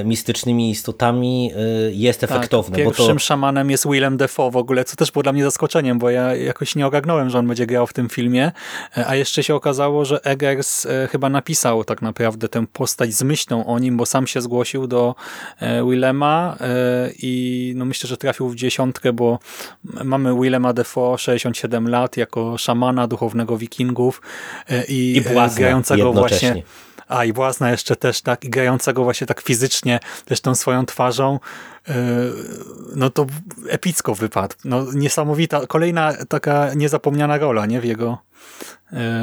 mistycznymi istotami jest tak, efektowne. Pierwszym to... szamanem jest Willem Defoe w ogóle, co też było dla mnie zaskoczeniem, bo ja jakoś nie ogarnąłem, że on będzie grał w tym filmie, a jeszcze się okazało, że Eggers chyba napisał tak naprawdę tę postać z myślą o nim, bo sam się zgłosił do E, Willema e, i no myślę, że trafił w dziesiątkę, bo mamy Willema Defoe, 67 lat, jako szamana duchownego wikingów e, i, I grającego właśnie a i Błazna jeszcze też tak, i grającego właśnie tak fizycznie, też tą swoją twarzą, no to epicko wypadł. No niesamowita, kolejna taka niezapomniana rola, nie, w jego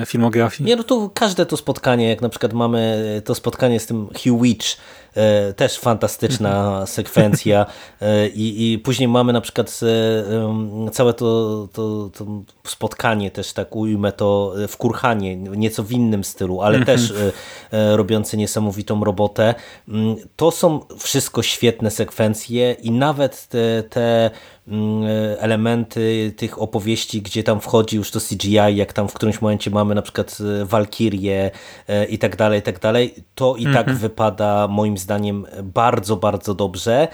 filmografii. Nie, no to każde to spotkanie, jak na przykład mamy to spotkanie z tym Hugh Witch, E, też fantastyczna mhm. sekwencja e, I, i później mamy na przykład e, całe to, to, to spotkanie też tak ujmę to w Kurhanie, nieco w innym stylu, ale mhm. też robiące niesamowitą robotę. Mm, to są wszystko świetne sekwencje i nawet te, te elementy tych opowieści, gdzie tam wchodzi już to CGI, jak tam w którymś momencie mamy na przykład Walkirię i tak dalej, i tak dalej, to i tak mhm. wypada moim zdaniem bardzo, bardzo dobrze.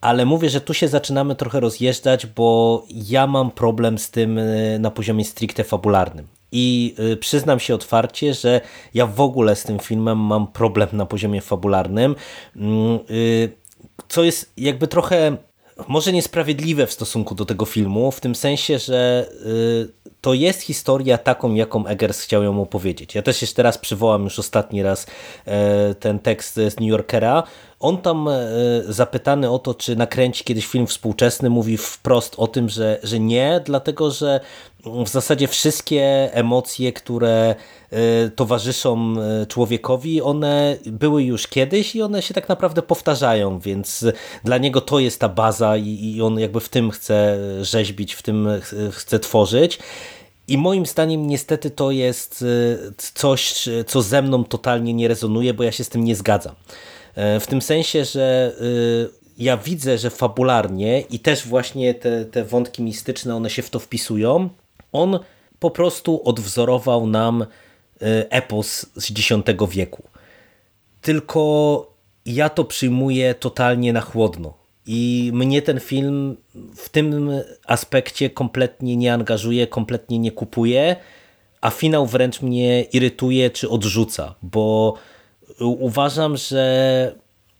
Ale mówię, że tu się zaczynamy trochę rozjeżdżać, bo ja mam problem z tym e, na poziomie stricte fabularnym. I e, przyznam się otwarcie, że ja w ogóle z tym filmem mam problem na poziomie fabularnym, mm, e, co jest jakby trochę może niesprawiedliwe w stosunku do tego filmu, w tym sensie, że to jest historia taką, jaką Eggers chciał ją opowiedzieć. Ja też jeszcze raz przywołam już ostatni raz e, ten tekst z New Yorkera. On tam e, zapytany o to, czy nakręci kiedyś film współczesny, mówi wprost o tym, że, że nie, dlatego że w zasadzie wszystkie emocje, które e, towarzyszą człowiekowi, one były już kiedyś i one się tak naprawdę powtarzają, więc dla niego to jest ta baza i on jakby w tym chce rzeźbić, w tym chce tworzyć. I moim zdaniem niestety to jest coś, co ze mną totalnie nie rezonuje, bo ja się z tym nie zgadzam. E, w tym sensie, że y, ja widzę, że fabularnie i też właśnie te, te wątki mistyczne, one się w to wpisują. On po prostu odwzorował nam y, epos z X wieku. Tylko ja to przyjmuję totalnie na chłodno. I mnie ten film w tym aspekcie kompletnie nie angażuje, kompletnie nie kupuje, a finał wręcz mnie irytuje czy odrzuca, bo uważam, że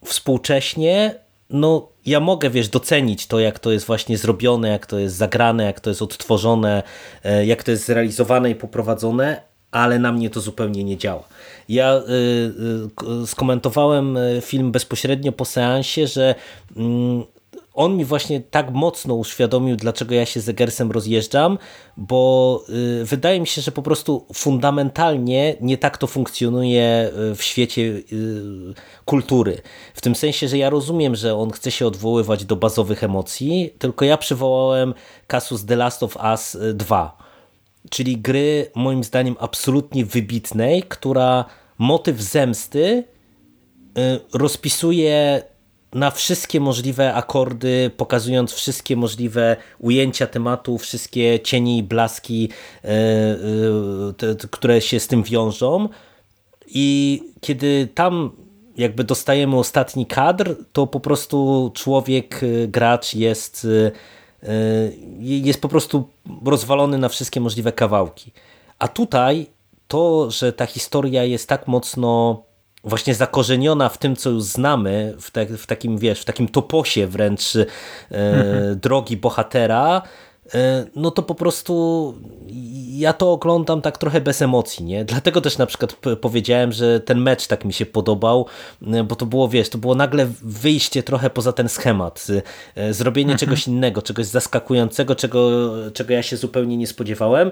współcześnie no ja mogę, wiesz, docenić to, jak to jest właśnie zrobione, jak to jest zagrane, jak to jest odtworzone, e, jak to jest zrealizowane i poprowadzone, ale na mnie to zupełnie nie działa. Ja y, y, skomentowałem film bezpośrednio po seansie, że mm, on mi właśnie tak mocno uświadomił, dlaczego ja się z Egersem rozjeżdżam, bo y, wydaje mi się, że po prostu fundamentalnie nie tak to funkcjonuje y, w świecie y, kultury. W tym sensie, że ja rozumiem, że on chce się odwoływać do bazowych emocji, tylko ja przywołałem kasus The Last of Us 2, czyli gry moim zdaniem absolutnie wybitnej, która motyw zemsty rozpisuje na wszystkie możliwe akordy, pokazując wszystkie możliwe ujęcia tematu, wszystkie cienie i blaski, e, e, które się z tym wiążą. I kiedy tam jakby dostajemy ostatni kadr, to po prostu człowiek, e, gracz jest, jest po prostu rozwalony na wszystkie możliwe kawałki. A tutaj to, że ta historia jest tak mocno właśnie zakorzeniona w tym, co już znamy, w, te, w takim, wiesz, w takim toposie wręcz e, mhm. drogi bohatera, e, no to po prostu ja to oglądam tak trochę bez emocji, nie? Dlatego też na przykład powiedziałem, że ten mecz tak mi się podobał, e, bo to było, wiesz, to było nagle wyjście trochę poza ten schemat, e, zrobienie mhm. czegoś innego, czegoś zaskakującego, czego, czego ja się zupełnie nie spodziewałem,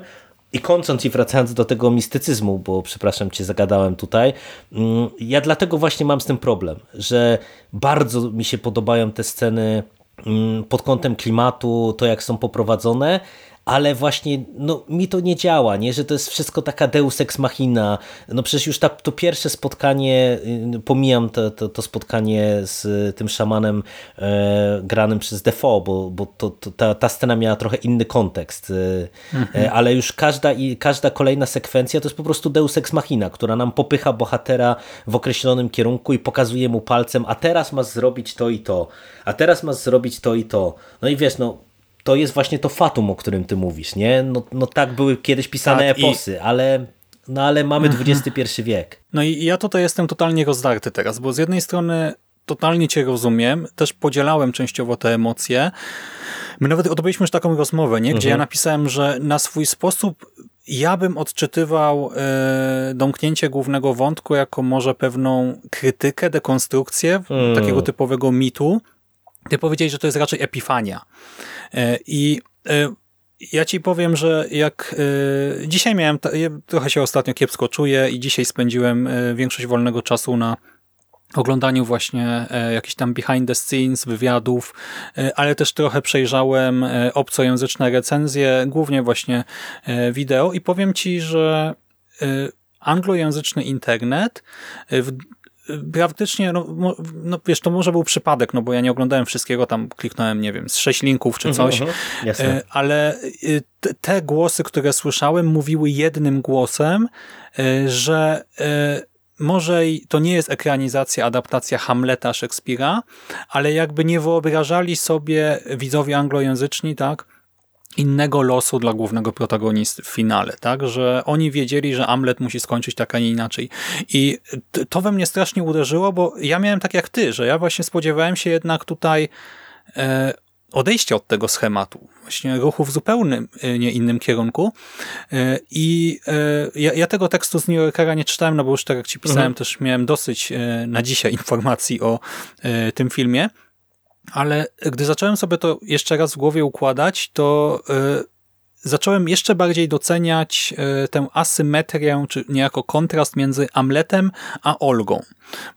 i kończąc i wracając do tego mistycyzmu, bo przepraszam cię, zagadałem tutaj, mm, ja dlatego właśnie mam z tym problem, że bardzo mi się podobają te sceny mm, pod kątem klimatu, to jak są poprowadzone, ale właśnie no, mi to nie działa, nie? że to jest wszystko taka deus ex machina. No przecież już ta, to pierwsze spotkanie, y, pomijam to, to, to spotkanie z tym szamanem e, granym przez Defoe, bo, bo to, to, ta, ta scena miała trochę inny kontekst, e, mhm. Ale już każda, i każda kolejna sekwencja to jest po prostu deus ex machina, która nam popycha bohatera w określonym kierunku i pokazuje mu palcem, a teraz masz zrobić to i to, a teraz masz zrobić to i to. No i wiesz, no to jest właśnie to fatum, o którym ty mówisz, nie? No, no tak były kiedyś pisane tak, eposy, i... ale, no ale mamy XXI mhm. wiek. No i ja tutaj jestem totalnie rozdarty teraz, bo z jednej strony totalnie cię rozumiem, też podzielałem częściowo te emocje. My nawet odbyliśmy już taką rozmowę, nie? gdzie mhm. ja napisałem, że na swój sposób ja bym odczytywał e, domknięcie głównego wątku jako może pewną krytykę, dekonstrukcję hmm. takiego typowego mitu. Ty powiedziałeś, że to jest raczej epifania. E, I e, ja ci powiem, że jak e, dzisiaj miałem, trochę się ostatnio kiepsko czuję i dzisiaj spędziłem większość wolnego czasu na oglądaniu właśnie jakichś tam behind the scenes, wywiadów, ale też trochę przejrzałem obcojęzyczne recenzje, głównie właśnie wideo i powiem ci, że anglojęzyczny internet w praktycznie, no, no, wiesz, to może był przypadek, no bo ja nie oglądałem wszystkiego, tam kliknąłem, nie wiem, z sześć linków czy coś, uh -huh, uh ale y, te głosy, które słyszałem, mówiły jednym głosem, y, że y, może to nie jest ekranizacja, adaptacja Hamleta Szekspira, ale jakby nie wyobrażali sobie widzowie anglojęzyczni, tak, innego losu dla głównego protagonisty w finale, tak, że oni wiedzieli, że Amlet musi skończyć tak, a nie inaczej. I to we mnie strasznie uderzyło, bo ja miałem tak jak ty, że ja właśnie spodziewałem się jednak tutaj e, odejścia od tego schematu, właśnie ruchu w zupełnie nie innym kierunku. E, I e, ja, ja, tego tekstu z New Yorkera nie czytałem, no bo już tak jak ci pisałem, mhm. też miałem dosyć e, na dzisiaj informacji o e, tym filmie, ale gdy zacząłem sobie to jeszcze raz w głowie układać, to yy, zacząłem jeszcze bardziej doceniać yy, tę asymetrię, czy niejako kontrast między Amletem a Olgą.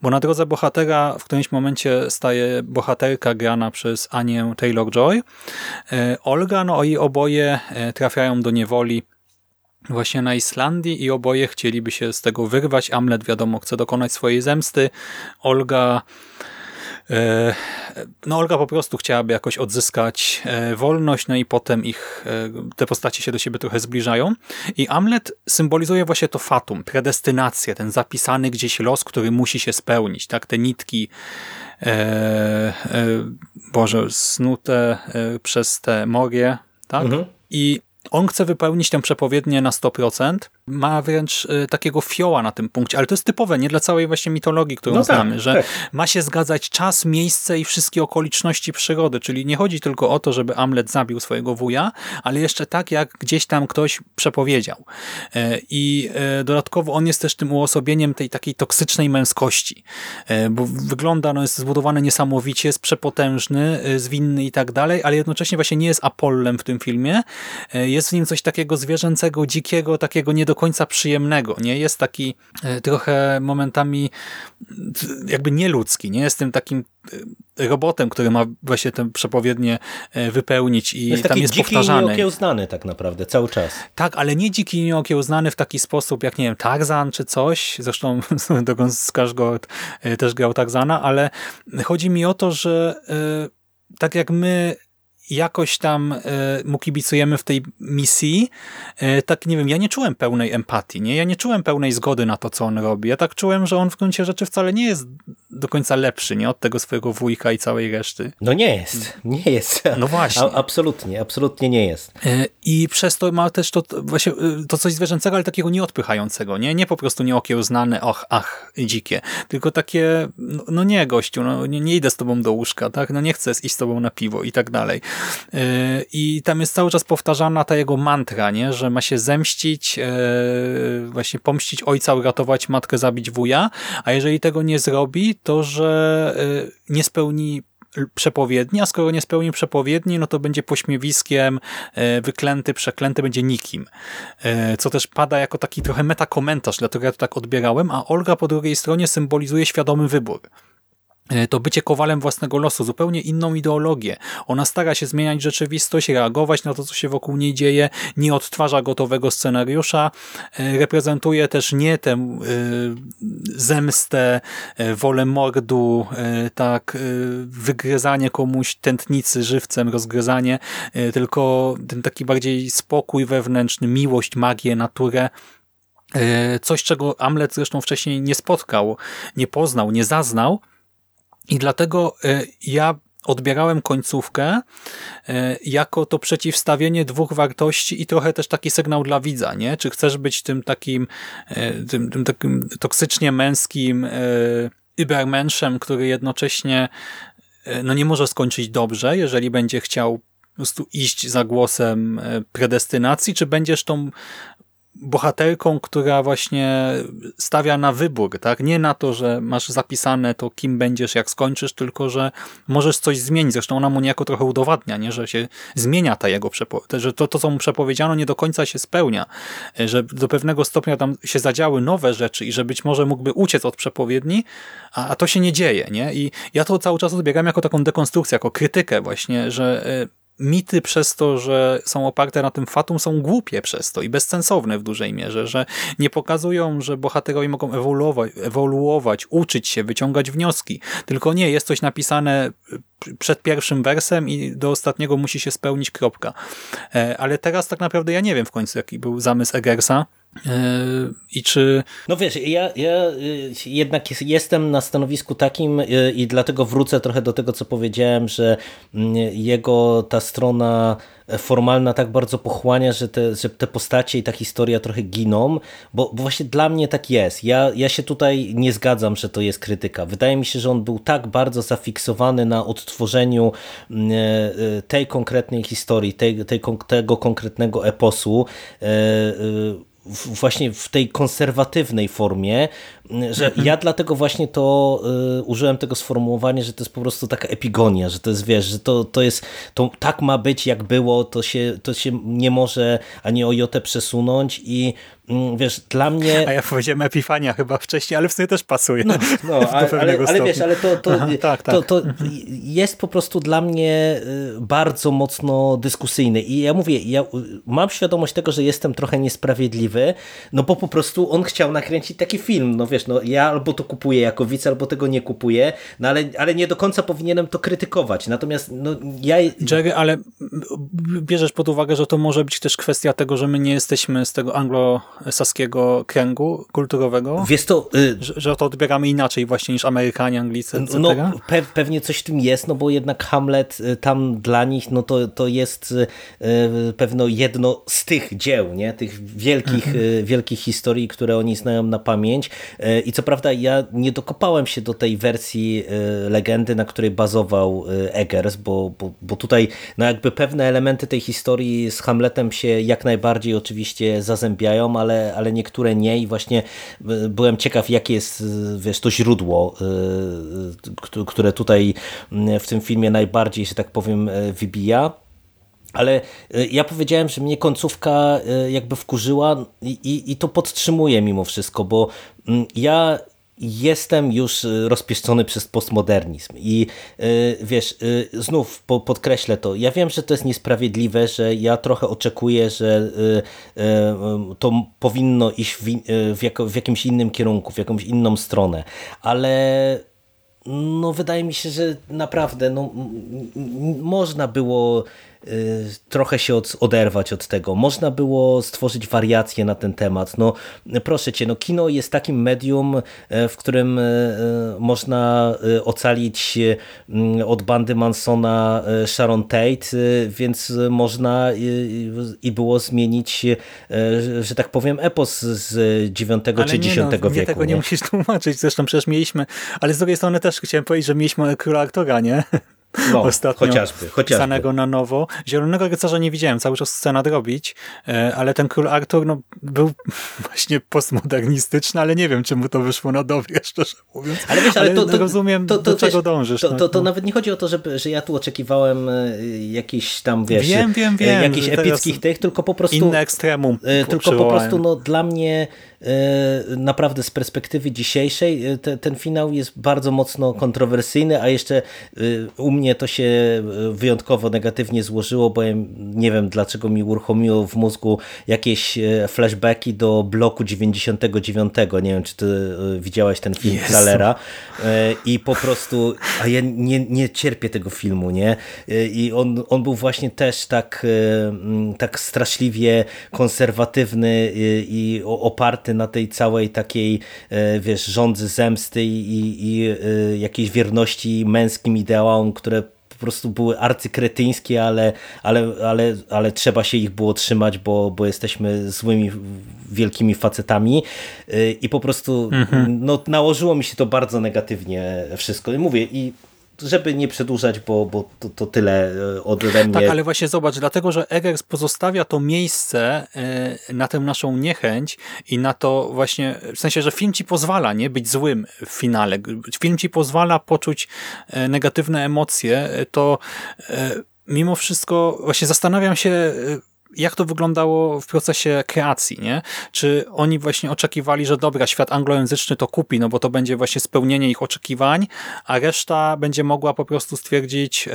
Bo na drodze bohatera w którymś momencie staje bohaterka grana przez Anię Taylor-Joy. Yy, Olga, no i oboje trafiają do niewoli właśnie na Islandii i oboje chcieliby się z tego wyrwać. Amlet wiadomo chce dokonać swojej zemsty. Olga no Olga po prostu chciałaby jakoś odzyskać e, wolność, no i potem ich, e, te postacie się do siebie trochę zbliżają. I Amlet symbolizuje właśnie to fatum, predestynację, ten zapisany gdzieś los, który musi się spełnić, tak, te nitki e, Boże, snute przez te morie, tak? Mhm. I on chce wypełnić tę przepowiednię na 100%, ma wręcz y, takiego fioła na tym punkcie, ale to jest typowe, nie dla całej właśnie mitologii, którą no tak, znamy, że tak. ma się zgadzać czas, miejsce i wszystkie okoliczności przyrody, czyli nie chodzi tylko o to, żeby Amlet zabił swojego wuja, ale jeszcze tak, jak gdzieś tam ktoś przepowiedział. E, I e, dodatkowo on jest też tym uosobieniem tej takiej toksycznej męskości, e, bo wygląda, no jest zbudowany niesamowicie, jest przepotężny, zwinny i tak dalej, ale jednocześnie właśnie nie jest Apollem w tym filmie, jest w nim coś takiego zwierzęcego, dzikiego, takiego nie do końca przyjemnego. Nie jest taki e, trochę momentami jakby nieludzki. Nie jest tym takim e, robotem, który ma właśnie tę przepowiednię e, wypełnić i jest tam jest dziki powtarzany. i nieokiełznany tak naprawdę, cały czas. Tak, ale nie dziki i nieokiełznany w taki sposób jak, nie wiem, Tarzan czy coś. Zresztą dokąd Skarsgård też grał Tarzana, ale chodzi mi o to, że tak jak my jakoś tam e, mu kibicujemy w tej misji, e, tak nie wiem, ja nie czułem pełnej empatii, nie? Ja nie czułem pełnej zgody na to, co on robi. Ja tak czułem, że on w gruncie rzeczy wcale nie jest do końca lepszy, nie? Od tego swojego wujka i całej reszty. No nie jest, nie jest. No właśnie. A, absolutnie, absolutnie nie jest. E, I przez to ma też to właśnie to coś zwierzęcego, ale takiego nieodpychającego, nie? Nie po prostu nieokiełznane, och, ach, dzikie, tylko takie, no, no nie gościu, no nie, nie, idę z tobą do łóżka, tak? No nie chcę iść z tobą na piwo i tak dalej. E, I tam jest cały czas powtarzana ta jego mantra, nie? że ma się zemścić, e, właśnie pomścić ojca, uratować matkę, zabić wuja, a jeżeli tego nie zrobi, to że e, nie spełni przepowiedni, a skoro nie spełni przepowiedni, no to będzie pośmiewiskiem, wyklęty, przeklęty, będzie nikim. Co też pada jako taki trochę metakomentarz, dlatego ja to tak odbierałem, a Olga po drugiej stronie symbolizuje świadomy wybór. E, to bycie kowalem własnego losu, zupełnie inną ideologię. Ona stara się zmieniać rzeczywistość, reagować na to, co się wokół niej dzieje, nie odtwarza gotowego scenariusza, e, reprezentuje też nie tę e, zemstę, wolę mordu, tak, wygryzanie komuś tętnicy żywcem, rozgryzanie, tylko ten taki bardziej spokój wewnętrzny, miłość, magię, naturę, Coś, czego Amlet zresztą wcześniej nie spotkał, nie poznał, nie zaznał, i dlatego e, ja odbierałem końcówkę e, jako to przeciwstawienie dwóch wartości i trochę też taki sygnał dla widza, nie? Czy chcesz być tym takim, e, tym, tym takim toksycznie męskim übermenszem, który jednocześnie no nie może skończyć dobrze, jeżeli będzie chciał po prostu iść za głosem predestynacji, czy będziesz tą bohaterką, która właśnie stawia na wybór, tak? Nie na to, że masz zapisane to, kim będziesz, jak skończysz, tylko że możesz coś zmienić. Zresztą ona mu niejako trochę udowadnia, nie? że się zmienia ta jego przepowiedź, że to, to, co mu przepowiedziano, nie do końca się spełnia, że do pewnego stopnia tam się zadziały nowe rzeczy i że być może mógłby uciec od przepowiedni, a, a to się nie dzieje, nie? I ja to cały czas odbiegam jako taką dekonstrukcję, jako krytykę właśnie, że e, mity przez to, że są oparte na tym fatum, są głupie przez to i bezsensowne w dużej mierze, że nie pokazują, że bohaterowie mogą ewoluować, ewoluować, uczyć się, wyciągać wnioski. Tylko nie, jest coś napisane przed pierwszym wersem i do ostatniego musi się spełnić kropka. E, ale teraz tak naprawdę ja nie wiem w końcu, jaki był zamysł Eggersa. I czy... No wiesz, ja, ja y, jednak jestem na stanowisku takim y, i dlatego wrócę trochę do tego, co powiedziałem, że mm, jego ta strona formalna tak bardzo pochłania, że te, że te postacie i ta historia trochę giną, bo, bo właśnie dla mnie tak jest. Ja, ja się tutaj nie zgadzam, że to jest krytyka. Wydaje mi się, że on był tak bardzo zafiksowany na odtworzeniu mm, e, tej konkretnej historii, tej, tej, tego konkretnego eposu, właśnie w tej konserwatywnej formie, że mhm. ja dlatego właśnie to y, użyłem tego sformułowania, że to jest po prostu taka epigonia, że to jest, wiesz, że to, to jest, to tak ma być jak było, to się, to się nie może ani o jotę przesunąć i mm, wiesz, dla mnie... A ja powiedziałem Epifania chyba wcześniej, ale w sumie też pasuje. No, no ale, ale, ale, wiesz, ale to, to, Aha, tak, tak. to, to jest po prostu dla mnie y, bardzo mocno dyskusyjny i ja mówię, ja mam świadomość tego, że jestem trochę niesprawiedliwy, no bo po prostu on chciał nakręcić taki film, no wiesz, wiesz, no ja albo to kupuję jako widz, albo tego nie kupuję, no ale, ale nie do końca powinienem to krytykować. Natomiast no ja... Jerry, ale bierzesz pod uwagę, że to może być też kwestia tego, że my nie jesteśmy z tego anglo saskiego kręgu kulturowego? Wiesz to, y że, że to odbieramy inaczej właśnie niż Amerykanie, Anglicy, etc.? No, pe pewnie coś w tym jest, no bo jednak Hamlet y, tam dla nich, no to, to jest y, pewno jedno z tych dzieł, nie? Tych wielkich, mhm. y, wielkich historii, które oni znają na pamięć. I co prawda ja nie dokopałem się do tej wersji legendy, na której bazował Eggers, bo, bo, bo tutaj no jakby pewne elementy tej historii z Hamletem się jak najbardziej oczywiście zazębiają, ale, ale niektóre nie i właśnie byłem ciekaw, jakie jest wiesz, to źródło, które tutaj w tym filmie najbardziej, że tak powiem, wybija. Ale ja powiedziałem, że mnie końcówka jakby wkurzyła i, i, i to podtrzymuje mimo wszystko, bo ja jestem już y, rozpieszczony przez postmodernizm. I y, wiesz, y, znów podkreślę to, ja wiem, że to jest niesprawiedliwe, że ja trochę oczekuję, że to powinno iść w, jakimś innym kierunku, w jakąś inną stronę, ale no wydaje mi się, że naprawdę no, można było trochę się od, oderwać od tego. Można było stworzyć wariacje na ten temat. No, proszę cię, no, kino jest takim medium, e, w którym e, e, można ocalić od bandy Mansona Sharon Tate, więc można i było zmienić, że tak powiem, epos z IX czy X no, wieku. Nie, tego nie, nie musisz tłumaczyć, zresztą przecież mieliśmy, ale z drugiej strony też chciałem powiedzieć, że mieliśmy króla aktora, nie? No, ostatnio chociażby, chociażby. pisanego na nowo. Zielonego Rycerza nie widziałem, cały czas scena nadrobić, e, ale ten Król Artur no, był właśnie postmodernistyczny, ale nie wiem, czy mu to wyszło na dobre, szczerze mówiąc. Ale wiesz, ale, ale to, to, rozumiem, to, to, do czego wiesz, dążysz. To, to, to, no. nawet nie chodzi o to, żeby, że ja tu oczekiwałem e, jakichś tam, wiesz, wiem, wiem, wiem, jakichś epickich tych, tylko po prostu... Inne ekstremum e, Tylko po prostu no, dla mnie naprawdę z perspektywy dzisiejszej te, ten finał jest bardzo mocno kontrowersyjny, a jeszcze u mnie to się wyjątkowo negatywnie złożyło, bo ja nie wiem dlaczego mi uruchomiło w mózgu jakieś flashbacki do bloku 99. Nie wiem, czy ty widziałaś ten film Jezu. Zalera i po prostu, a ja nie, nie cierpię tego filmu, nie? I on, on był właśnie też tak, tak straszliwie konserwatywny i oparty oparty na tej całej takiej, e, wiesz, rządzy zemsty i, i e, jakiejś wierności męskim ideałom, które po prostu były arcykretyńskie, ale, ale, ale, ale trzeba się ich było trzymać, bo, bo jesteśmy złymi, wielkimi facetami e, i po prostu mhm. no, nałożyło mi się to bardzo negatywnie wszystko. I mówię, i żeby nie przedłużać, bo, bo to, to tyle e, ode mnie. Tak, ale właśnie zobacz, dlatego, że Eggers pozostawia to miejsce e, na tę naszą niechęć i na to właśnie, w sensie, że film ci pozwala nie być złym w finale. Film ci pozwala poczuć e, negatywne emocje, to mimo wszystko właśnie zastanawiam się, jak to wyglądało w procesie kreacji, nie? Czy oni właśnie oczekiwali, że dobra, świat anglojęzyczny to kupi, no bo to będzie właśnie spełnienie ich oczekiwań, a reszta będzie mogła po prostu stwierdzić, yy,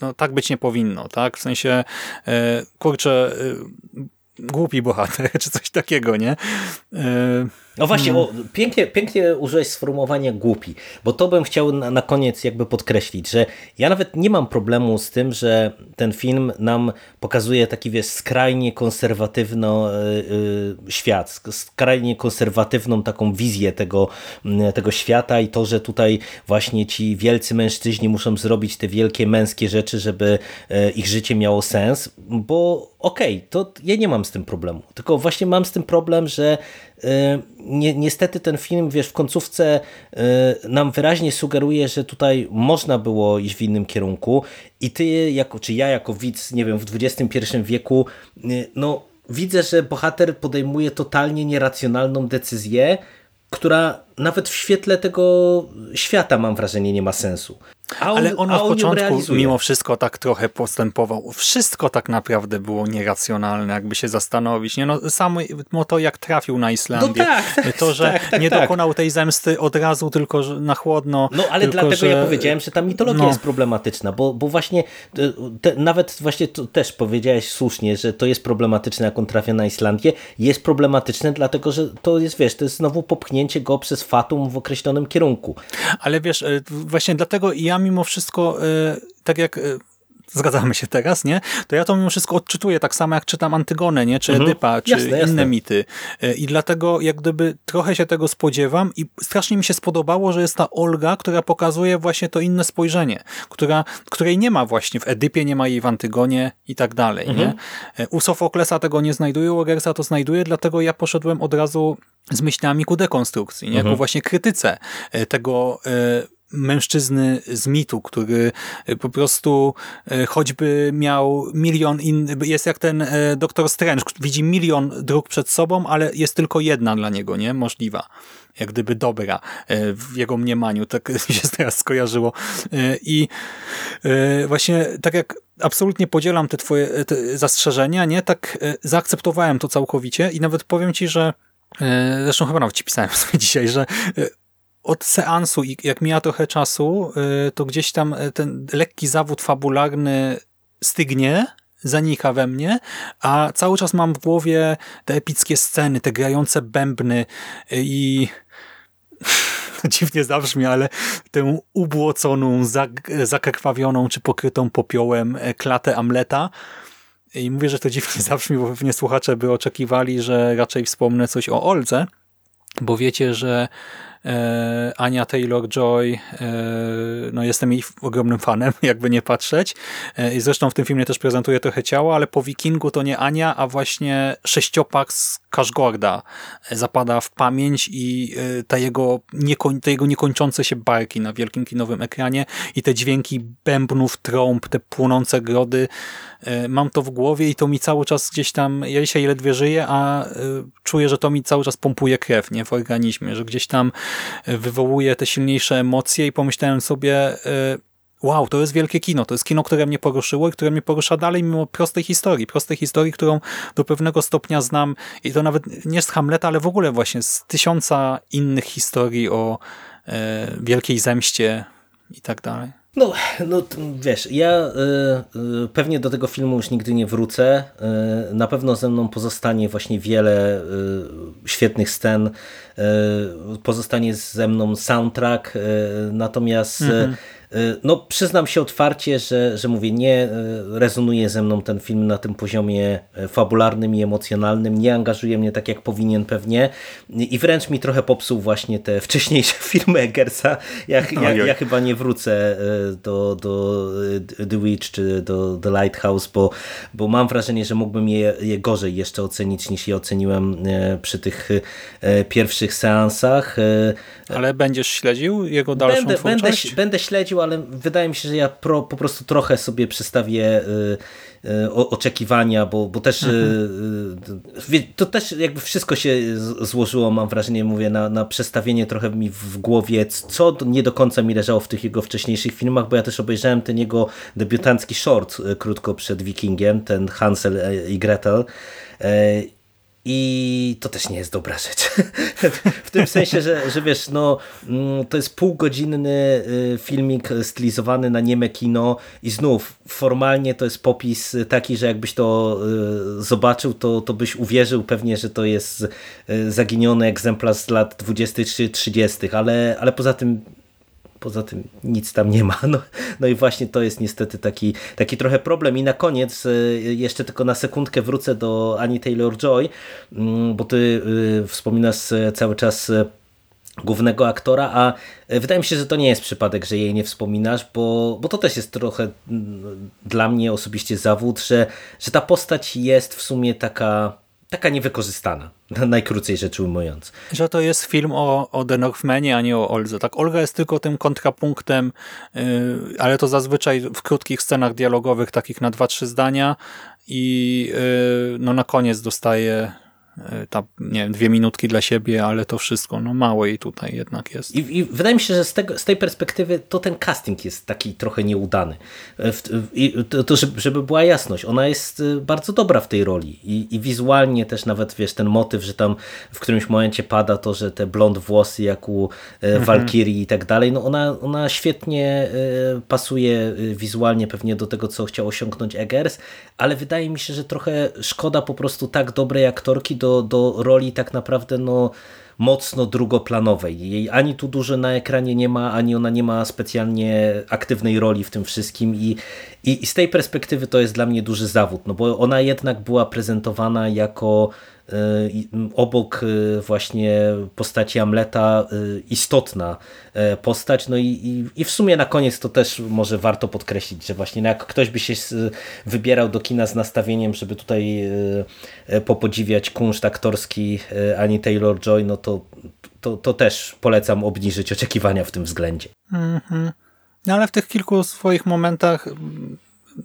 no tak być nie powinno, tak? W sensie, yy, kurczę, yy, głupi bohater, czy coś takiego, nie? No właśnie, o, pięknie, pięknie użyłeś sformułowania głupi, bo to bym chciał na, na, koniec jakby podkreślić, że ja nawet nie mam problemu z tym, że ten film nam pokazuje taki, wiesz, skrajnie konserwatywno yy, świat, skrajnie konserwatywną taką wizję tego, yy, tego świata i to, że tutaj właśnie ci wielcy mężczyźni muszą zrobić te wielkie męskie rzeczy, żeby yy, ich życie miało sens, bo okej, okay, to ja nie mam z tym problemu, tylko właśnie mam z tym problem, że niestety ten film, wiesz, w końcówce nam wyraźnie sugeruje, że tutaj można było iść w innym kierunku i ty, jako, czy ja jako widz, nie wiem, w XXI wieku, no widzę, że bohater podejmuje totalnie nieracjonalną decyzję, która nawet w świetle tego świata mam wrażenie nie ma sensu. Ale on od początku mimo wszystko tak trochę postępował. Wszystko tak naprawdę było nieracjonalne, jakby się zastanowić. Nie? No, samo to, jak trafił na Islandię. No tak, tak, to, że tak, tak, nie tak. dokonał tej zemsty od razu, tylko na chłodno. No ale tylko, dlatego że... ja powiedziałem, że ta mitologia no. jest problematyczna, bo, bo właśnie te, nawet właśnie też powiedziałeś słusznie, że to jest problematyczne, jak on trafia na Islandię. Jest problematyczne, dlatego że to jest, wiesz, to jest znowu popchnięcie go przez fatum w określonym kierunku. Ale wiesz, e, właśnie dlatego ja mimo wszystko, e, tak jak e, zgadzamy się teraz, nie? To ja to mimo wszystko odczytuję tak samo jak czytam Antygonę, nie? Czy mhm. Edypa, czy jasne, inne jasne. mity. E, I dlatego jak gdyby trochę się tego spodziewam i strasznie mi się spodobało, że jest ta Olga, która pokazuje właśnie to inne spojrzenie, która, której nie ma właśnie w Edypie, nie ma jej w Antygonie i tak dalej, mhm. nie? U Sofoklesa tego nie znajduję, u Egersa to znajduję, dlatego ja poszedłem od razu z myślami ku dekonstrukcji, nie? Mhm. ku właśnie krytyce tego mężczyzny z mitu, który e, po prostu e, choćby miał milion, in, jest jak ten e, doktor Strange, widzi milion dróg przed sobą, ale jest tylko jedna dla niego, nie? Możliwa. Jak gdyby dobra w jego mniemaniu. Tak mi się teraz skojarzyło. I właśnie tak jak absolutnie podzielam te twoje te zastrzeżenia, nie? Tak zaakceptowałem to całkowicie i nawet powiem ci, że Zresztą chyba nawet ci pisałem sobie dzisiaj, że od seansu jak mija trochę czasu, y, to gdzieś tam y, ten lekki zawód fabularny stygnie, zanika we mnie, a cały czas mam w głowie te epickie sceny, te grające bębny y, i dziwnie zabrzmi, ale tę ubłoconą, zakrwawioną czy pokrytą popiołem klatę Amleta. I mówię, że to dziwnie zabrzmi, bo pewnie słuchacze by oczekiwali, że raczej wspomnę coś o Oldze, bo wiecie, że E, Ania Taylor-Joy, e, no jestem jej ogromnym fanem, jakby nie patrzeć. E, I zresztą w tym filmie też prezentuje trochę ciała, ale po Wikingu to nie Ania, a właśnie sześciopak z Kaszgorda zapada w pamięć i ta jego te jego niekończące się barki na wielkim kinowym ekranie i te dźwięki bębnów, trąb, te płonące grody, mam to w głowie i to mi cały czas gdzieś tam, ja dzisiaj ledwie żyję, a czuję, że to mi cały czas pompuje krew nie, w organizmie, że gdzieś tam wywołuje te silniejsze emocje i pomyślałem sobie, e, wow, to jest wielkie kino, to jest kino, które mnie poruszyło i które mnie porusza dalej mimo prostej historii, prostej historii, którą do pewnego stopnia znam i to nawet nie z Hamleta, ale w ogóle właśnie z tysiąca innych historii o e, wielkiej zemście i tak dalej. No, no wiesz, ja y, y, pewnie do tego filmu już nigdy nie wrócę. Y, na pewno ze mną pozostanie właśnie wiele świetnych scen. Pozostanie ze mną soundtrack. Natomiast mhm no, przyznam się otwarcie, że, że mówię, nie e, rezonuje ze mną ten film na tym poziomie e, fabularnym i emocjonalnym, nie angażuje mnie tak jak powinien pewnie i wręcz mi trochę popsuł właśnie te wcześniejsze filmy Eggersa. Ja, ja, ja chyba nie wrócę do, do The Witch czy do The Lighthouse, bo, bo mam wrażenie, że mógłbym je, je gorzej jeszcze ocenić niż je oceniłem przy tych pierwszych seansach. Ale będziesz śledził jego dalszą będę, twórczość? Będę, będę śledził, ale wydaje mi się, że ja pro, po prostu trochę sobie przestawię y, y, oczekiwania, bo, bo też y, mhm. to też jakby wszystko się złożyło, mam wrażenie, mówię, na, na przestawienie trochę mi w głowie, co nie do końca mi leżało w tych jego wcześniejszych filmach, bo ja też obejrzałem ten jego debiutancki short krótko przed Wikingiem, ten Hansel i Gretel i to też nie jest dobra rzecz. w tym sensie, że, że wiesz, no, mm, to jest półgodzinny y, filmik stylizowany na nieme kino i znów formalnie to jest popis taki, że jakbyś to y, zobaczył, to, to byś uwierzył pewnie, że to jest y, zaginiony egzemplarz z lat 20 czy 30, ale, ale poza tym poza tym nic tam nie ma. No, no i właśnie to jest niestety taki, taki trochę problem. I na koniec e, jeszcze tylko na sekundkę wrócę do Ani Taylor-Joy, mm, bo ty e, wspominasz e, cały czas głównego aktora, a wydaje mi się, że to nie jest przypadek, że jej nie wspominasz, bo, bo to też jest trochę mm, dla mnie osobiście zawód, że, że ta postać jest w sumie taka taka niewykorzystana, najkrócej rzecz ujmując. Że to jest film o, o The Northmanie, a nie o Olze. Tak, Olga jest tylko tym kontrapunktem, yy, ale to zazwyczaj w krótkich scenach dialogowych, takich na dwa, trzy zdania i yy, no na koniec dostaje E, tam, nie wiem, dwie minutki dla siebie, ale to wszystko, no mało jej tutaj jednak jest. I, i wydaje mi się, że z, tego, z tej perspektywy to ten casting jest taki trochę nieudany. E, I to, to, żeby była jasność, ona jest e, bardzo dobra w tej roli i, i wizualnie też nawet, wiesz, ten motyw, że tam w którymś momencie pada to, że te blond włosy jak u mhm. Valkyrie i tak dalej, no ona, ona świetnie pasuje wizualnie pewnie do tego, co chciał osiągnąć Eggers, ale wydaje mi się, że trochę szkoda po prostu tak dobrej aktorki do do, do roli tak naprawdę no mocno drugoplanowej. Jej ani tu dużo na ekranie nie ma, ani ona nie ma specjalnie aktywnej roli w tym wszystkim i, i, i z tej perspektywy to jest dla mnie duży zawód, no bo ona jednak była prezentowana jako obok właśnie postaci Amleta istotna postać. No i, i, i, w sumie na koniec to też może warto podkreślić, że właśnie no jak ktoś by się wybierał do kina z nastawieniem, żeby tutaj popodziwiać kunszt aktorski Ani Taylor-Joy, no to, to, to też polecam obniżyć oczekiwania w tym względzie. -hmm. No ale w tych kilku swoich momentach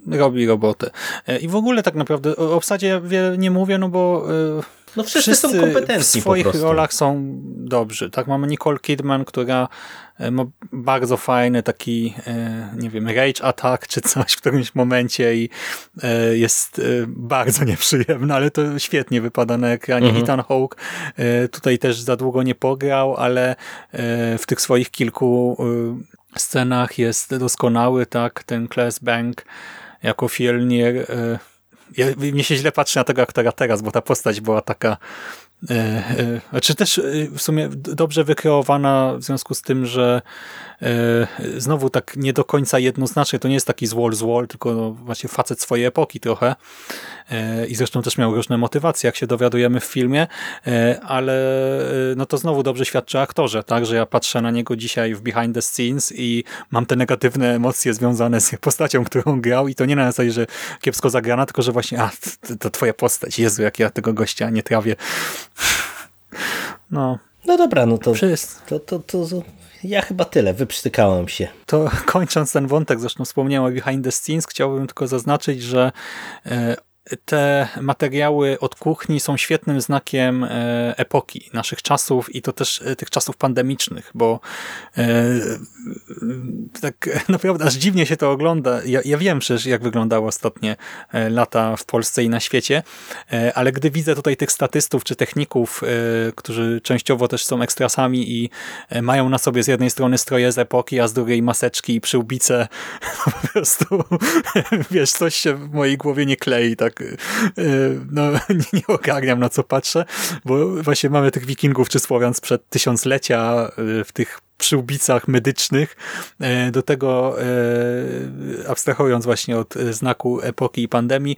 robi robotę. E, I w ogóle tak naprawdę o obsadzie wiele nie mówię, no bo e, no wszyscy, wszyscy są kompetentni w swoich rolach są dobrzy. Tak, mamy Nicole Kidman, która e, ma bardzo fajny taki, nie wiem, rage attack czy coś w którymś momencie i jest bardzo nieprzyjemna, ale to świetnie wypada na ekranie. Mhm. Ethan Hawke tutaj też za długo nie pograł, ale w tych swoich kilku scenach jest doskonały, tak, ten Class Bank jako Fielnier. E, ja, mnie się źle patrzy na tego aktora teraz, bo ta postać była taka znaczy też w sumie dobrze wykreowana w związku z tym, że znowu tak nie do końca jednoznacznie, to nie jest taki złol złol, tylko no właśnie facet swojej epoki trochę E, i zresztą też miał różne motywacje, jak się dowiadujemy w filmie, e, ale e, no to znowu dobrze świadczy o aktorze, tak, że ja patrzę na niego dzisiaj w behind the scenes i mam te negatywne emocje związane z postacią, którą grał i to nie na zasadzie, że kiepsko zagrana, tylko że właśnie, a, to twoja postać, Jezu, jak ja tego gościa nie trawię. No. No dobra, no to, to, to, to, ja chyba tyle, wyprztykałem się. To kończąc ten wątek, zresztą wspomniałem o behind the scenes, chciałbym tylko zaznaczyć, że te materiały od kuchni są świetnym znakiem e, epoki naszych czasów i to też e, tych czasów pandemicznych, bo e, tak naprawdę aż dziwnie się to ogląda. Ja, ja wiem przecież, jak wyglądały ostatnie lata w Polsce i na świecie, ale gdy widzę tutaj tych statystów czy techników, którzy częściowo też są ekstrasami i mają na sobie z jednej strony stroje z epoki, a z drugiej maseczki i przyłbice, po prostu wiesz, coś się w mojej głowie nie klei, tak tak no, nie ogarniam na co patrzę, bo właśnie mamy tych wikingów czy Słowian sprzed tysiąclecia y, w tych przyłbicach medycznych, do tego abstrahując właśnie od znaku epoki i pandemii,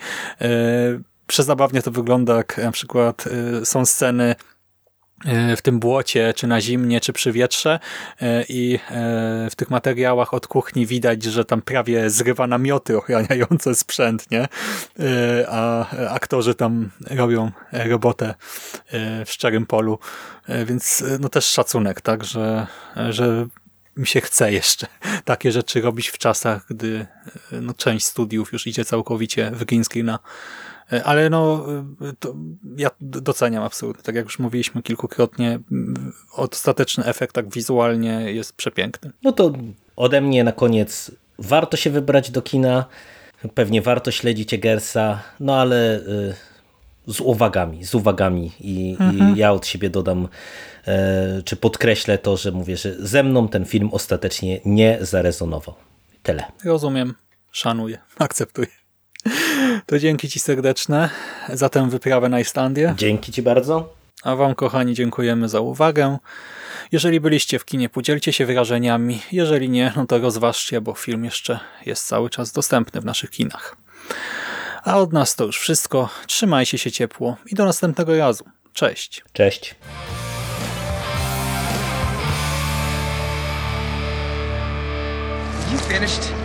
przezabawnie to wygląda, jak na przykład są sceny w tym błocie, czy na zimnie, czy przy wietrze e, i e, w tych materiałach od kuchni widać, że tam prawie zrywa namioty ochraniające sprzęt, nie? A aktorzy tam robią robotę w szczerym polu, więc no też szacunek, tak, że, że mi się chce jeszcze takie rzeczy robić w czasach, gdy no, część studiów już idzie całkowicie w green E, ale no, e, ja doceniam absolutnie. Tak jak już mówiliśmy kilkukrotnie, ostateczny efekt tak wizualnie jest przepiękny. No to ode mnie na koniec warto się wybrać do kina, pewnie warto śledzić Egersa, no ale y, z uwagami, z uwagami i, mhm. i ja od siebie dodam, e, czy podkreślę to, że mówię, że ze mną ten film ostatecznie nie zarezonował. Tyle. Rozumiem, szanuję, akceptuję. To dzięki Ci serdeczne za tę wyprawę na Islandię. Dzięki Ci bardzo. A Wam, kochani, dziękujemy za uwagę. Jeżeli byliście w kinie, podzielcie się wyrażeniami. Jeżeli nie, no to rozważcie, bo film jeszcze jest cały czas dostępny w naszych kinach. A od nas to już wszystko. Trzymajcie się ciepło i do następnego razu. Cześć. Cześć. You finished?